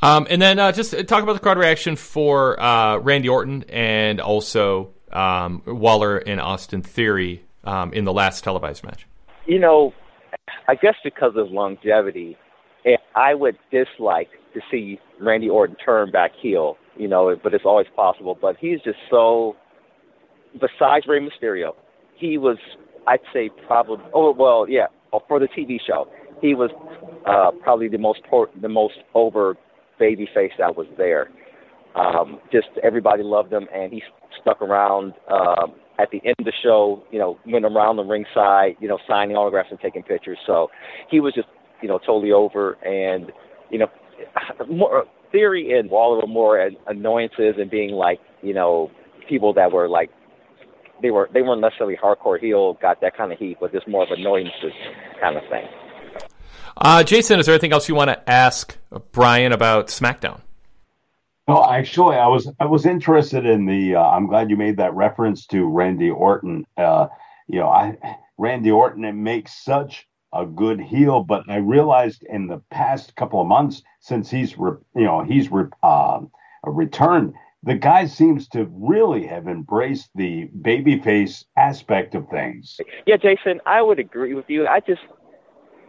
Um, and then uh, just talk about the crowd reaction for uh, Randy Orton and also um, Waller and Austin Theory um, in the last televised match. You know, I guess because of longevity, I would dislike to see Randy Orton turn back heel, you know, but it's always possible. But he's just so, besides Rey Mysterio, he was, I'd say, probably, oh, well, yeah, for the TV show, he was uh, probably the most the most over baby face that was there. Um, just everybody loved him, and he stuck around. Um, at the end of the show, you know, went around the ringside, you know, signing autographs and taking pictures. So he was just, you know, totally over. And, you know, more theory and Waller were more annoyances and being like, you know, people that were like, they were they weren't necessarily hardcore heel, got that kind of heat, but just more of annoyances kind of thing. Uh, Jason, is there anything else you want to ask Brian about SmackDown? No, actually, I was I was interested in the. Uh, I'm glad you made that reference to Randy Orton. Uh, you know, I Randy Orton it makes such a good heel, but I realized in the past couple of months since he's re, you know he's re, uh, returned, the guy seems to really have embraced the babyface aspect of things. Yeah, Jason, I would agree with you. I just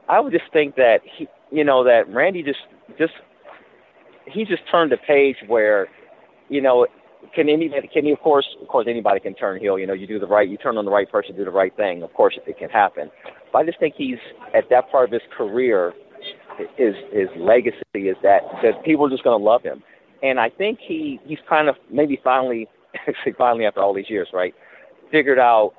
I would just think that he, you know, that Randy just just he just turned a page where, you know, can anybody can you of course of course anybody can turn heel. You know, you do the right, you turn on the right person, do the right thing. Of course, it can happen. But I just think he's at that part of his career. his his legacy is that that people are just going to love him, and I think he he's kind of maybe finally, actually finally after all these years, right, figured out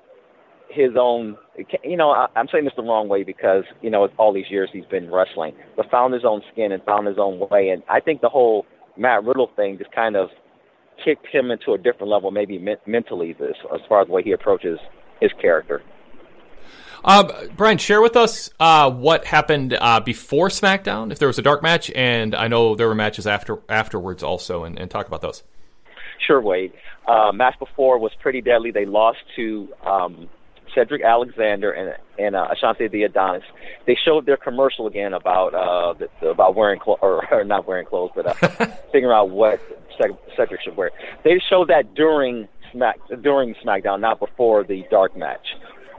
his own. You know, I, I'm saying this the wrong way because you know all these years he's been wrestling, but found his own skin and found his own way, and I think the whole Matt Riddle thing just kind of kicked him into a different level, maybe me- mentally, this as far as the way he approaches his character. Uh, Brian, share with us uh, what happened uh, before SmackDown, if there was a dark match, and I know there were matches after afterwards also, and, and talk about those. Sure, Wade. Uh, match before was pretty deadly. They lost to um, Cedric Alexander and and uh, Ashante the Adonis. They showed their commercial again about uh, the, about wearing clothes or, or not wearing clothes, but uh, figuring out what Cedric should wear. They showed that during Smack during SmackDown, not before the dark match.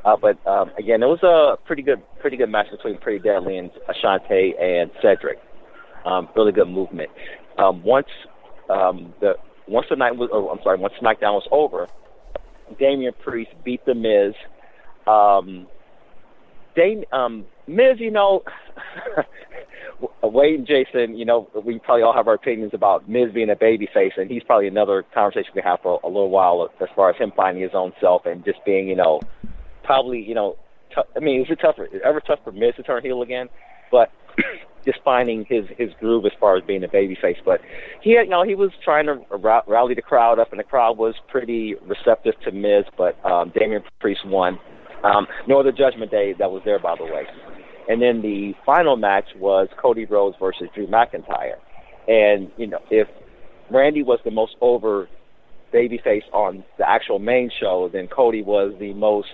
Uh, but um, again, it was a pretty good, pretty good match between Pretty Deadly and Ashante and Cedric. Um, really good movement. Um, once um, the once the night was, oh, I'm sorry, once SmackDown was over, Damian Priest beat the Miz. Um, Dame, um, Miz, you know, Wade and Jason, you know, we probably all have our opinions about Miz being a babyface, and he's probably another conversation we have for a little while as far as him finding his own self and just being, you know, probably, you know, t- I mean, is it tough? Ever tough for Miz to turn heel again? But just finding his his groove as far as being a babyface. But he, had, you know, he was trying to rally the crowd up, and the crowd was pretty receptive to Miz. But um, Damian Priest won. Um, no other Judgment Day that was there, by the way. And then the final match was Cody Rhodes versus Drew McIntyre. And you know, if Randy was the most over babyface on the actual main show, then Cody was the most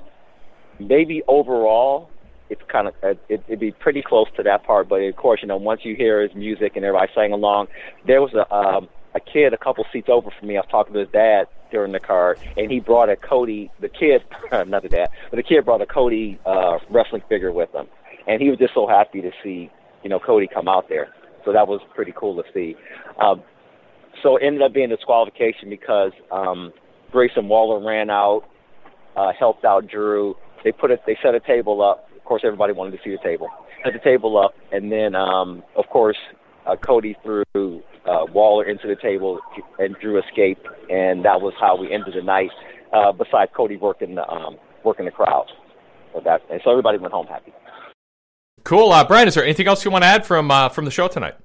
maybe overall it's kind of it, it'd be pretty close to that part. But of course, you know, once you hear his music and everybody sang along, there was a um, a kid a couple seats over from me. I was talking to his dad during the car, and he brought a Cody. The kid, not the dad, but the kid brought a Cody uh, wrestling figure with him, and he was just so happy to see you know Cody come out there. So that was pretty cool to see. Um, so it ended up being disqualification because um, Grayson Waller ran out, uh, helped out Drew, they put it, they set a table up. Of course, everybody wanted to see the table. Set the table up, and then, um, of course, uh, Cody threw uh, Waller into the table, and Drew escaped, and that was how we ended the night. Uh, besides Cody working the um, working the crowd, so that and so everybody went home happy. Cool, uh, Brian. Is there anything else you want to add from uh, from the show tonight?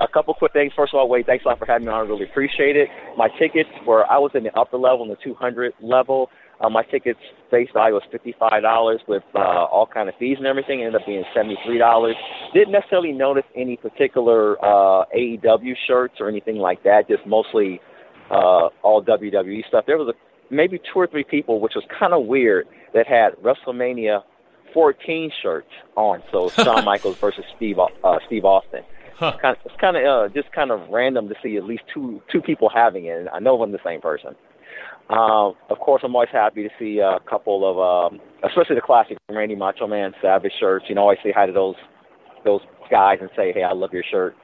A couple quick things. First of all, Wade, thanks a lot for having me on. I really appreciate it. My tickets were I was in the upper level, in the 200 level. Uh, my tickets face value was fifty five dollars with uh, all kind of fees and everything. It ended up being seventy three dollars. Didn't necessarily notice any particular uh, AEW shirts or anything like that. Just mostly uh, all WWE stuff. There was a, maybe two or three people, which was kind of weird, that had WrestleMania 14 shirts on. So Shawn Michaels versus Steve uh, Steve Austin. Huh. It's kind of, it's kind of uh, just kind of random to see at least two two people having it. I know I'm the same person. Uh, of course, I'm always happy to see a couple of, um, especially the classic Randy Macho Man Savage shirts. You know, always say hi to those those guys and say, "Hey, I love your shirt."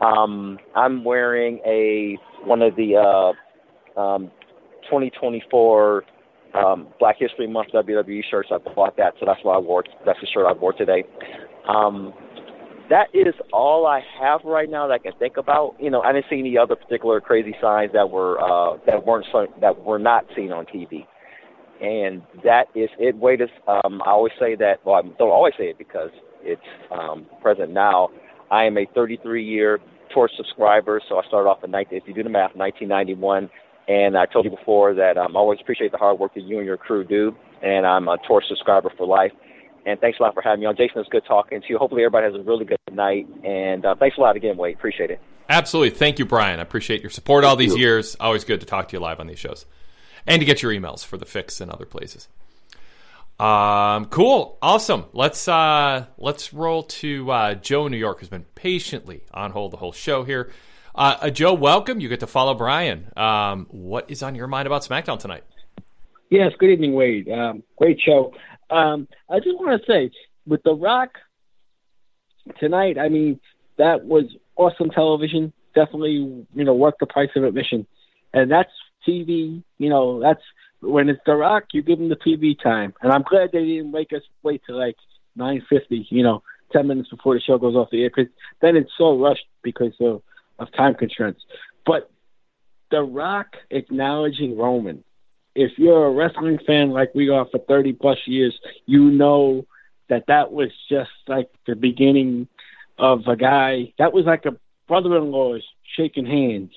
Um, I'm wearing a one of the uh, um, 2024 um, Black History Month WWE shirts. I bought that, so that's why I wore. That's the shirt I wore today. Um, that is all I have right now that I can think about. You know, I didn't see any other particular crazy signs that were uh, that weren't that were not seen on TV, and that is it. Wait, um, I always say that. Well, I don't always say it because it's um, present now. I am a 33 year Torch subscriber, so I started off in 19. If you do the math, 1991. And I told you before that um, I always appreciate the hard work that you and your crew do, and I'm a Torch subscriber for life. And thanks a lot for having me on. Jason, it's good talking to you. Hopefully, everybody has a really good night. And uh, thanks a lot again, Wade. Appreciate it. Absolutely. Thank you, Brian. I appreciate your support all these years. Always good to talk to you live on these shows and to get your emails for the fix and other places. Um, cool, awesome. Let's uh, let's roll to uh, Joe, New York, who's been patiently on hold the whole show here. Uh, uh Joe, welcome. You get to follow Brian. Um, what is on your mind about SmackDown tonight? Yes, good evening, Wade. Um, great show. Um, I just want to say, with The Rock tonight, I mean, that was awesome television. Definitely, you know, worth the price of admission. And that's TV, you know, that's when it's The Rock, you give him the TV time. And I'm glad they didn't make us wait till like 9.50, you know, ten minutes before the show goes off the air because then it's so rushed because of of time constraints. But The Rock acknowledging Roman. If you're a wrestling fan like we are for 30 plus years, you know that that was just like the beginning of a guy. That was like a brother-in-laws shaking hands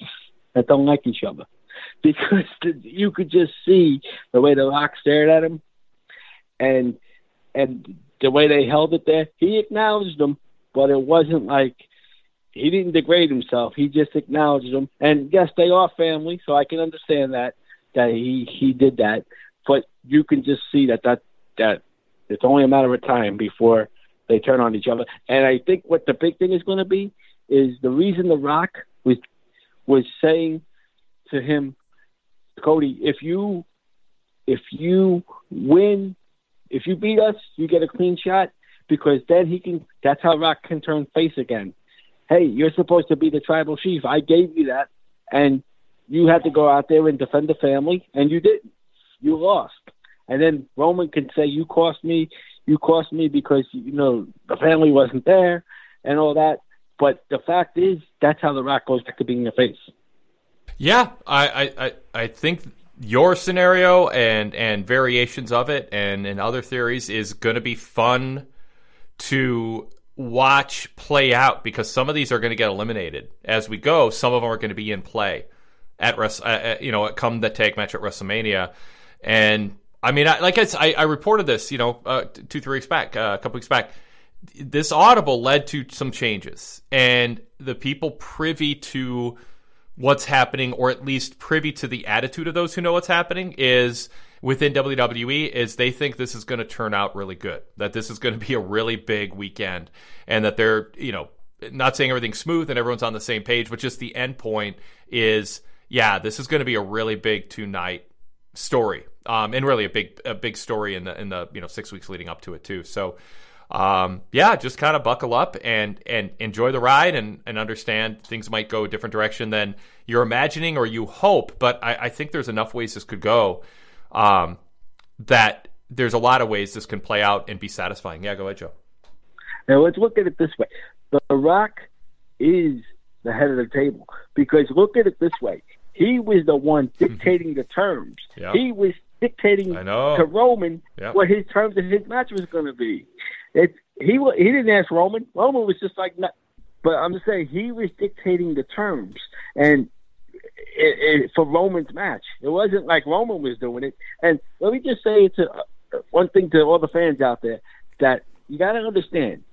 that don't like each other because you could just see the way the Rock stared at him, and and the way they held it there. He acknowledged them, but it wasn't like he didn't degrade himself. He just acknowledged them. And yes, they are family, so I can understand that that he he did that. But you can just see that that that it's only a matter of time before they turn on each other. And I think what the big thing is going to be is the reason The Rock was was saying to him, Cody, if you if you win, if you beat us, you get a clean shot because then he can. That's how Rock can turn face again. Hey, you're supposed to be the tribal chief. I gave you that, and you had to go out there and defend the family, and you didn't. You lost. And then Roman can say, "You cost me. You cost me because you know the family wasn't there, and all that." But the fact is, that's how the Rock goes back to being a face. Yeah, I, I, I think your scenario and and variations of it and and other theories is going to be fun to watch play out because some of these are going to get eliminated as we go. Some of them are going to be in play at rest, uh, you know, come the tag match at WrestleMania, and I mean, I, like I, I reported this, you know, uh, two three weeks back, uh, a couple weeks back. This audible led to some changes, and the people privy to what's happening, or at least privy to the attitude of those who know what's happening, is within WWE is they think this is going to turn out really good. That this is going to be a really big weekend, and that they're you know not saying everything's smooth and everyone's on the same page, but just the end point is yeah, this is going to be a really big two night story, um, and really a big a big story in the in the you know six weeks leading up to it too. So um, yeah, just kind of buckle up and and enjoy the ride and, and understand things might go a different direction than you're imagining or you hope. But I, I think there's enough ways this could go um, that there's a lot of ways this can play out and be satisfying. Yeah, go ahead, Joe. Now let's look at it this way: The Rock is the head of the table because look at it this way: he was the one dictating the terms. Yeah. He was dictating to Roman Yep. what his terms of his match was going to be. It he he didn't ask Roman. Roman was just like, "Nah." but I'm just saying he was dictating the terms and it, it, for Roman's match. It wasn't like Roman was doing it. And let me just say to uh, one thing to all the fans out there that you got to understand.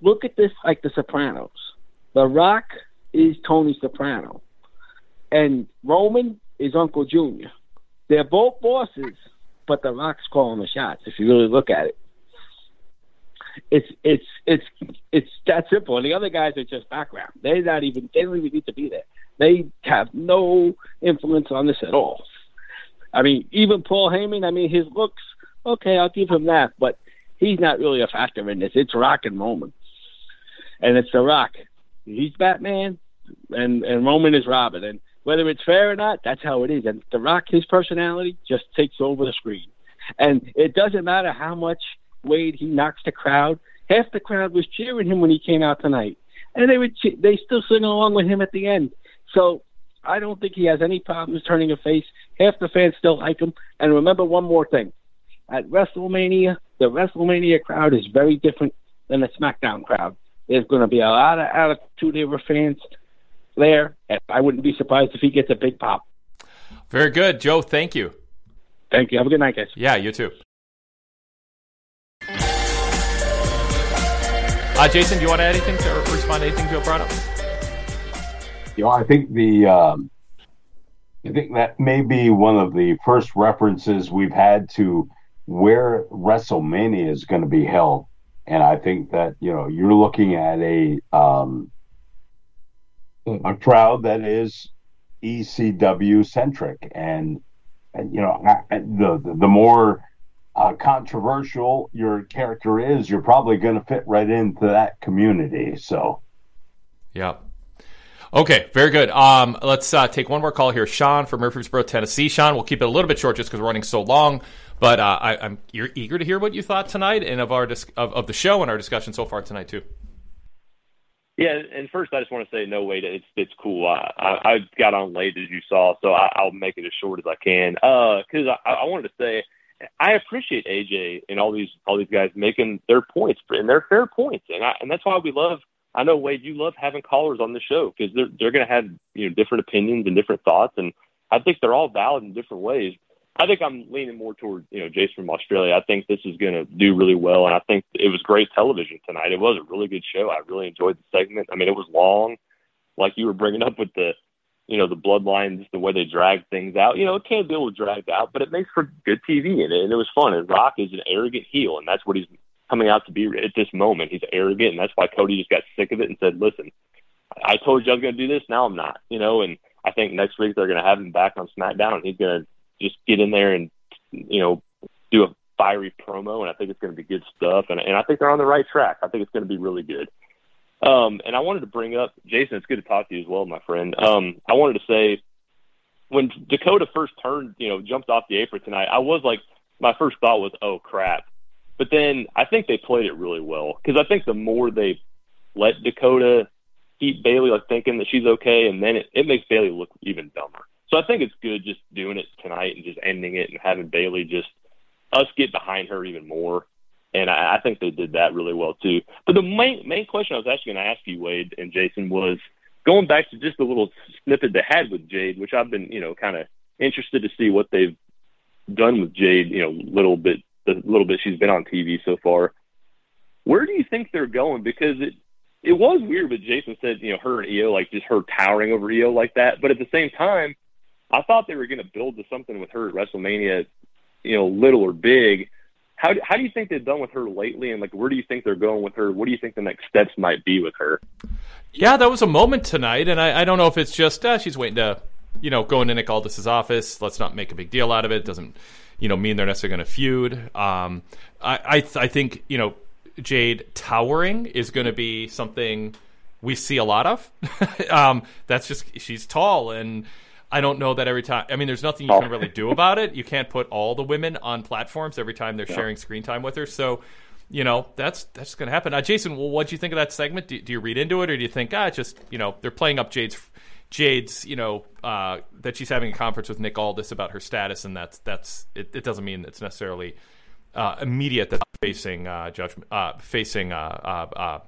Look at this like The Sopranos. The Rock is Tony Soprano, and Roman is Uncle Junior. They're both bosses, but The Rock's calling the shots. If you really look at it, it's it's it's it's that simple. And the other guys are just background. They're not even they don't even need to be there. They have no influence on this at all. I mean, even Paul Heyman. I mean, his looks. Okay, I'll give him that, but he's not really a factor in this. It's Rock and Roman, and it's The Rock. He's Batman, and and Roman is Robin. And whether it's fair or not, that's how it is. And The Rock, his personality just takes over the screen, and it doesn't matter how much Wade he knocks the crowd. Half the crowd was cheering him when he came out tonight, and they would che- they still sing along with him at the end. So I don't think he has any problems turning a face. Half the fans still like him. And remember one more thing: at WrestleMania, the WrestleMania crowd is very different than the SmackDown crowd. There's going to be a lot of attitude era fans there, and I wouldn't be surprised if he gets a big pop. Very good, Joe. Thank you. Thank you. Have a good night, guys. Yeah, you too. Uh, Jason, do you want to add anything to or respond to anything Joe brought up? You know, I think the um, I think that may be one of the first references we've had to where WrestleMania is going to be held, and I think that you know you're looking at a um, a crowd that is ECW centric, and and you know I- the the, the more uh, controversial your character is, you're probably going to fit right into that community. So. Yeah. Okay, very good. Um, let's uh, take one more call here. Sean from Murfreesboro, Tennessee. Sean, we'll keep it a little bit short just because we're running so long. But uh, I, am you're eager to hear what you thought tonight and of our dis- of, of the show and our discussion so far tonight too. Yeah, and first I just want to say, no, wait, it's it's cool. I, I, I got on late as you saw, so I, I'll make it as short as I can. Because uh, I, I wanted to say, I appreciate AJ and all these all these guys making their points, and they're fair points, and I, and that's why we love. I know Wade, you love having callers on the show because they're they're going to have you know different opinions and different thoughts, and I think they're all valid in different ways. I think I'm leaning more toward you know Jason from Australia. I think this is going to do really well, and I think it was great television tonight. It was a really good show. I really enjoyed the segment. I mean, it was long, like you were bringing up with the you know the bloodlines, the way they drag things out. You know, it can be a little dragged out, but it makes for good TV, and it, and it was fun. And Rock is an arrogant heel, and that's what he's coming out to be at this moment. He's arrogant, and that's why Cody just got sick of it and said, "Listen, I told you I was going to do this. Now I'm not." You know, and I think next week they're going to have him back on SmackDown, and he's going to just get in there and you know do a fiery promo, and I think it's going to be good stuff. And, and I think they're on the right track. I think it's going to be really good. Um, and I wanted to bring up Jason. It's good to talk to you as well, my friend. Um, I wanted to say when Dakota first turned, you know, jumped off the apron tonight, I was like, my first thought was, oh crap. But then I think they played it really well because I think the more they let Dakota keep Bayley like thinking that she's okay, and then it, it makes Bayley look even dumber. I think it's good just doing it tonight and just ending it and having Bayley just us get behind her even more. And I, I think they did that really well too. But the main main question I was actually going to ask you, Wade and Jason, was going back to just the little snippet they had with Jade, which I've been you know kind of interested to see what they've done with Jade. You know, little bit the little bit she's been on TV so far. Where do you think they're going? Because it it was weird, but Jason said you know her and Iyo like just her towering over Iyo like that. But at the same time I thought they were going to build to something with her at WrestleMania, you know, little or big. How how do you think they've done with her lately, and like where do you think they're going with her? What do you think the next steps might be with her? Yeah, that was a moment tonight, and I, I don't know if it's just uh, she's waiting to, you know, go into Nick Aldis's office. Let's not make a big deal out of it. Doesn't, you know, mean they're necessarily going to feud. Um, I I, th- I think you know Jade towering is going to be something we see a lot of. um, that's just she's tall and I don't know that every time. I mean, there's nothing you can really do about it. You can't put all the women on platforms every time they're yeah. sharing screen time with her. So, you know, that's that's going to happen. Uh, Jason, well, what do you think of that segment? Do, do, you read into it, or do you think, ah, just you know, they're playing up Jade's Jade's, you know, uh, that she's having a conference with Nick Aldis about her status, and that's that's it, it doesn't mean it's necessarily uh, immediate that facing uh, judgment, uh, facing uh,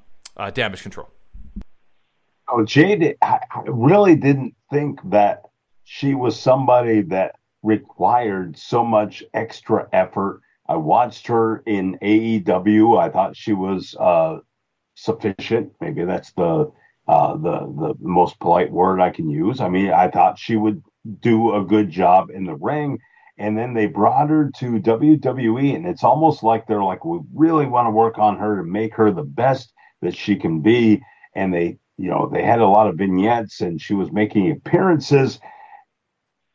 damage control. Oh, Jade, I really didn't think that she was somebody that required so much extra effort. I watched her in AEW. I thought she was uh, sufficient. Maybe that's the uh, the the most polite word I can use. I mean, I thought she would do a good job in the ring. And then they brought her to WWE, and it's almost like they're like, we really want to work on her to make her the best that she can be. And they, you know, they had a lot of vignettes, and she was making appearances,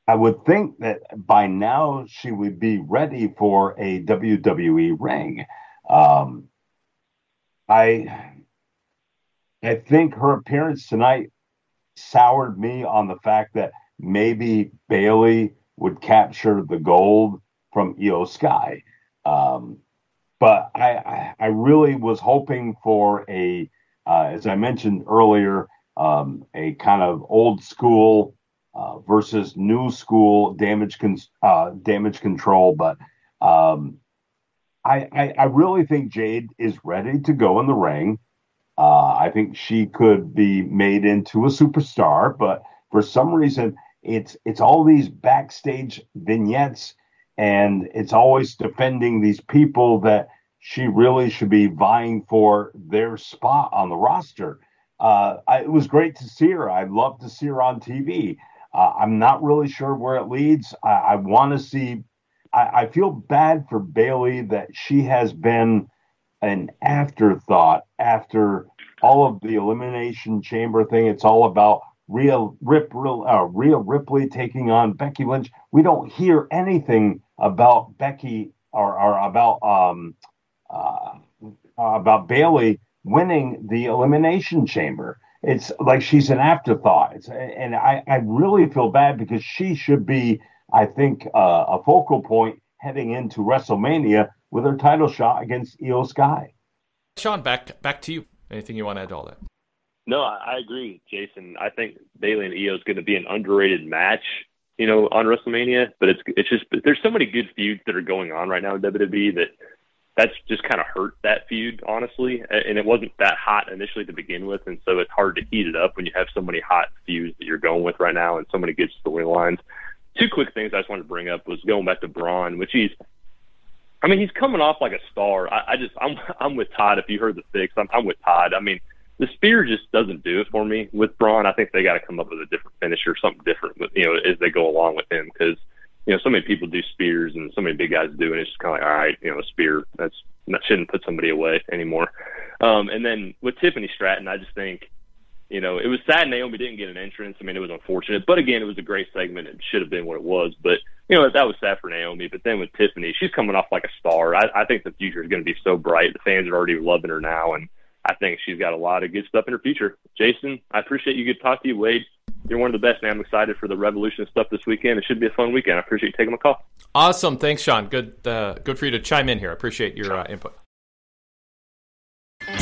I would think that by now she would be ready for a WWE ring. Um, I I think her appearance tonight soured me on the fact that maybe Bayley would capture the gold from Iyo Sky. Um, but I, I, really was hoping for a, uh, as I mentioned earlier, um, a kind of old school uh, versus new school damage con- uh, damage control. But um, I, I, I really think Jade is ready to go in the ring. Uh, I think she could be made into a superstar, but for some reason, it's it's all these backstage vignettes, and it's always defending these people that she really should be vying for their spot on the roster. Uh, I, it was great to see her. I'd love to see her on TV. Uh, I'm not really sure where it leads. I, I want to see. I, I, feel bad for Bayley that she has been an afterthought after all of the elimination chamber thing. It's all about Rhea Rip, uh, Rhea Ripley taking on Becky Lynch. We don't hear anything about Becky or, or about um, uh, about Bayley winning the elimination chamber it's like she's an afterthought. It's, and I, I really feel bad because she should be, I think, uh, a focal point heading into WrestleMania with her title shot against Iyo Sky. Sean, back back to you. Anything you want to add to all that? No, I, I agree, Jason. I think Bayley and Iyo is going to be an underrated match, you know, on WrestleMania. But it's it's just there's so many good feuds that are going on right now in WWE that that's just kind of hurt that feud, honestly. And it wasn't that hot initially to begin with, and so it's hard to heat it up when you have so many hot feuds that you're going with right now and so many good storylines. Two quick things I just wanted to bring up was going back to Bron, which he's I mean, he's coming off like a star. I, I just, I'm, I'm with Todd. If you heard the fix, I'm, I'm with Todd. I mean, the spear just doesn't do it for me with Bron. I think they got to come up with a different finisher, something different, you know, as they go along with him because you know so many people do spears and so many big guys do, and it's just kind of like, all right, you know, a spear that's that shouldn't put somebody away anymore. Um, and then with Tiffany Stratton, I just think. You know, it was sad Naomi didn't get an entrance. I mean, it was unfortunate, but again, it was a great segment. It should have been what it was, but you know, that was sad for Naomi. But then with Tiffany, she's coming off like a star. I, I think the future is going to be so bright. The fans are already loving her now, and I think she's got a lot of good stuff in her future. Jason, I appreciate you. Good talk to you. Wade, you're one of the best, man. I'm excited for the Revolution stuff this weekend. It should be a fun weekend. I appreciate you taking my call. Awesome. Thanks, Sean. Good, uh, good for you to chime in here. I appreciate your uh, input. All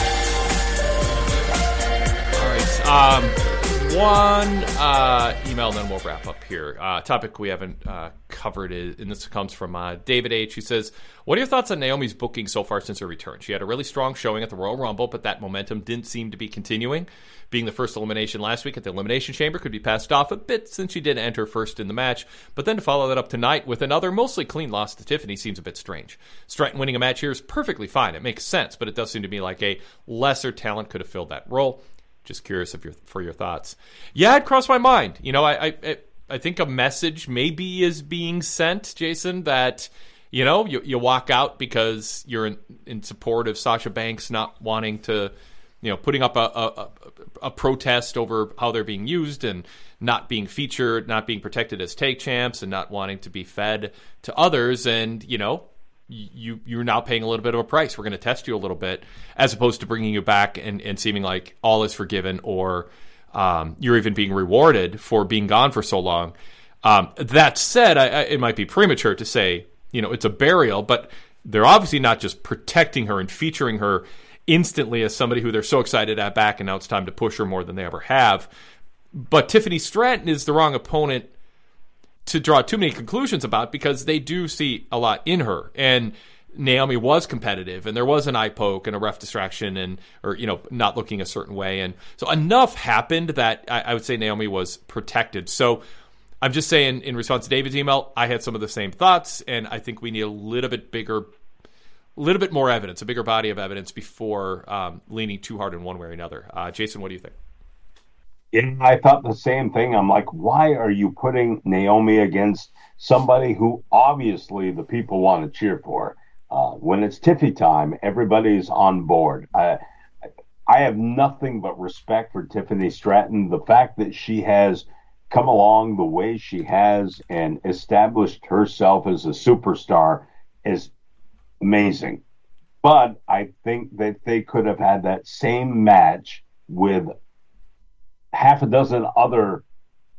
right. Um, one uh, email, and then we'll wrap up here. Uh, topic we haven't uh, covered is, and this comes from uh, David H. Who says, "What are your thoughts on Naomi's booking so far since her return? She had a really strong showing at the Royal Rumble, but that momentum didn't seem to be continuing. Being the first elimination last week at the Elimination Chamber could be passed off a bit since she did enter first in the match, but then to follow that up tonight with another mostly clean loss to Tiffany seems a bit strange. Stratton winning a match here is perfectly fine; it makes sense, but it does seem to me like a lesser talent could have filled that role." just curious your for your thoughts. Yeah, it crossed my mind. You know, I I, I think a message maybe is being sent, Jason, that you know you, you walk out because you're in, in support of Sasha Banks not wanting to, you know, putting up a, a, a protest over how they're being used and not being featured, not being protected as tag champs, and not wanting to be fed to others, and you know you you're now paying a little bit of a price. We're going to test you a little bit, as opposed to bringing you back and, and seeming like all is forgiven, or um, you're even being rewarded for being gone for so long. Um, that said, I, I, it might be premature to say you know it's a burial, but they're obviously not just protecting her and featuring her instantly as somebody who they're so excited at back, and now it's time to push her more than they ever have. But Tiffany Stratton is the wrong opponent to draw too many conclusions about because they do see a lot in her. And Naomi was competitive and there was an eye poke and a ref distraction and or you know not looking a certain way and so enough happened that I, I, would say Naomi was protected. So I'm just saying in response to David's email, I had some of the same thoughts and I think we need a little bit bigger, a little bit more evidence, a bigger body of evidence before um, leaning too hard in one way or another. Uh, Jason, what do you think? Yeah, I thought the same thing. I'm like, why are you putting Naomi against somebody who obviously the people want to cheer for? Uh, when it's Tiffy time, everybody's on board. I, I have nothing but respect for Tiffany Stratton. The fact that she has come along the way she has and established herself as a superstar is amazing. But I think that they could have had that same match with half a dozen other.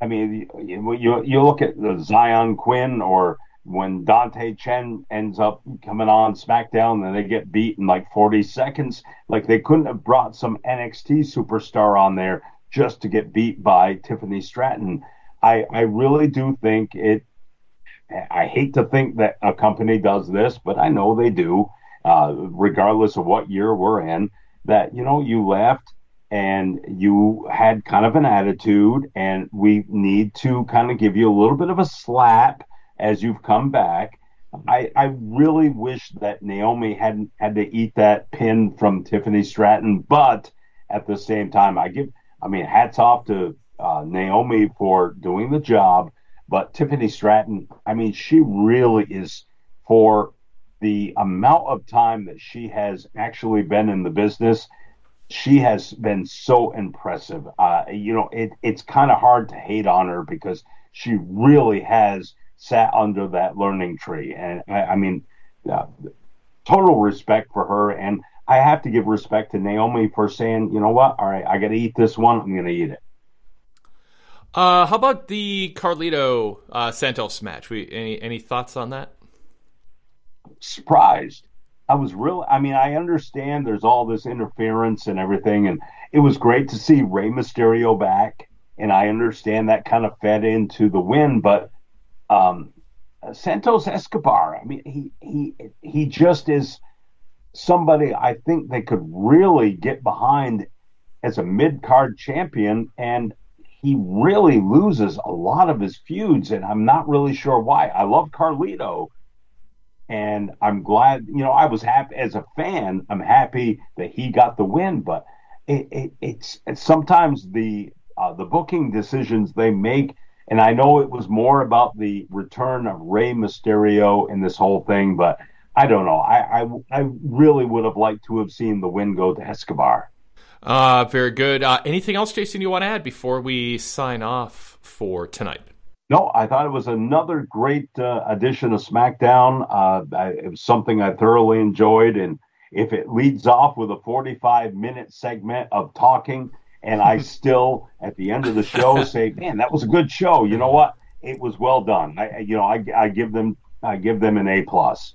I mean, you you, you look at the Xyon Quinn or when Dante Chen ends up coming on SmackDown and they get beat in like 40 seconds. Like they couldn't have brought some NXT superstar on there just to get beat by Tiffany Stratton. I, I really do think it. I hate to think that a company does this, but I know they do, uh, regardless of what year we're in. That you know you left and you had kind of an attitude, and we need to kind of give you a little bit of a slap as you've come back. I, I really wish that Naomi hadn't had to eat that pin from Tiffany Stratton, but at the same time, I give, I mean, hats off to uh, Naomi for doing the job, but Tiffany Stratton, I mean, she really is for the amount of time that she has actually been in the business she has been so impressive. Uh, you know, it, it's kind of hard to hate on her because she really has sat under that learning tree. And I, I mean, uh, total respect for her. And I have to give respect to Naomi for saying, you know what? All right, I got to eat this one. I'm going to eat it. Uh, how about the Carlito uh, Santos match? We any any thoughts on that? surprised. I was real. I mean, I understand there's all this interference and everything, and it was great to see Rey Mysterio back, and I understand that kind of fed into the win, but um, Santos Escobar, I mean, he he he just is somebody I think they could really get behind as a mid card champion, and he really loses a lot of his feuds, and I'm not really sure why. I love Carlito, and I'm glad, you know, I was happy as a fan. I'm happy that he got the win, but it, it, it's, it's sometimes the uh, the booking decisions they make, and I know it was more about the return of Rey Mysterio in this whole thing, but I don't know. I, I, I really would have liked to have seen the win go to Escobar. Uh, very good. Uh, anything else, Jason, you want to add before we sign off for tonight? No, I thought it was another great uh, edition of SmackDown. Uh, I, it was something I thoroughly enjoyed. And if it leads off with a 45 minute segment of talking, and I still, at the end of the show, say, man, that was a good show. You know what? It was well done. I, you know, I, I give them, I give them an A plus.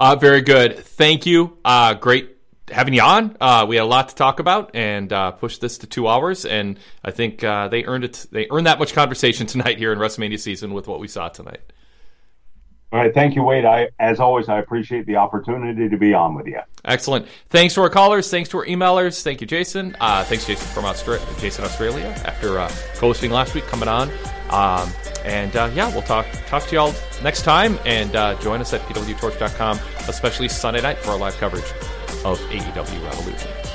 Uh, very good. Thank you. Uh, great having you on. Uh, we had a lot to talk about and uh, pushed this to two hours, and I think uh, they earned it. They earned that much conversation tonight here in WrestleMania season with what we saw tonight. All right, thank you, Wade. I, as always, I appreciate the opportunity to be on with you. Excellent. Thanks to our callers. Thanks to our emailers. Thank you, Jason. Uh, thanks, Jason from Australia. Jason Australia after uh, hosting last week, coming on. Um, and uh, yeah, we'll talk talk to y'all next time. And uh, join us at pwtorch.com, especially Sunday night for our live coverage of AEW Revolution.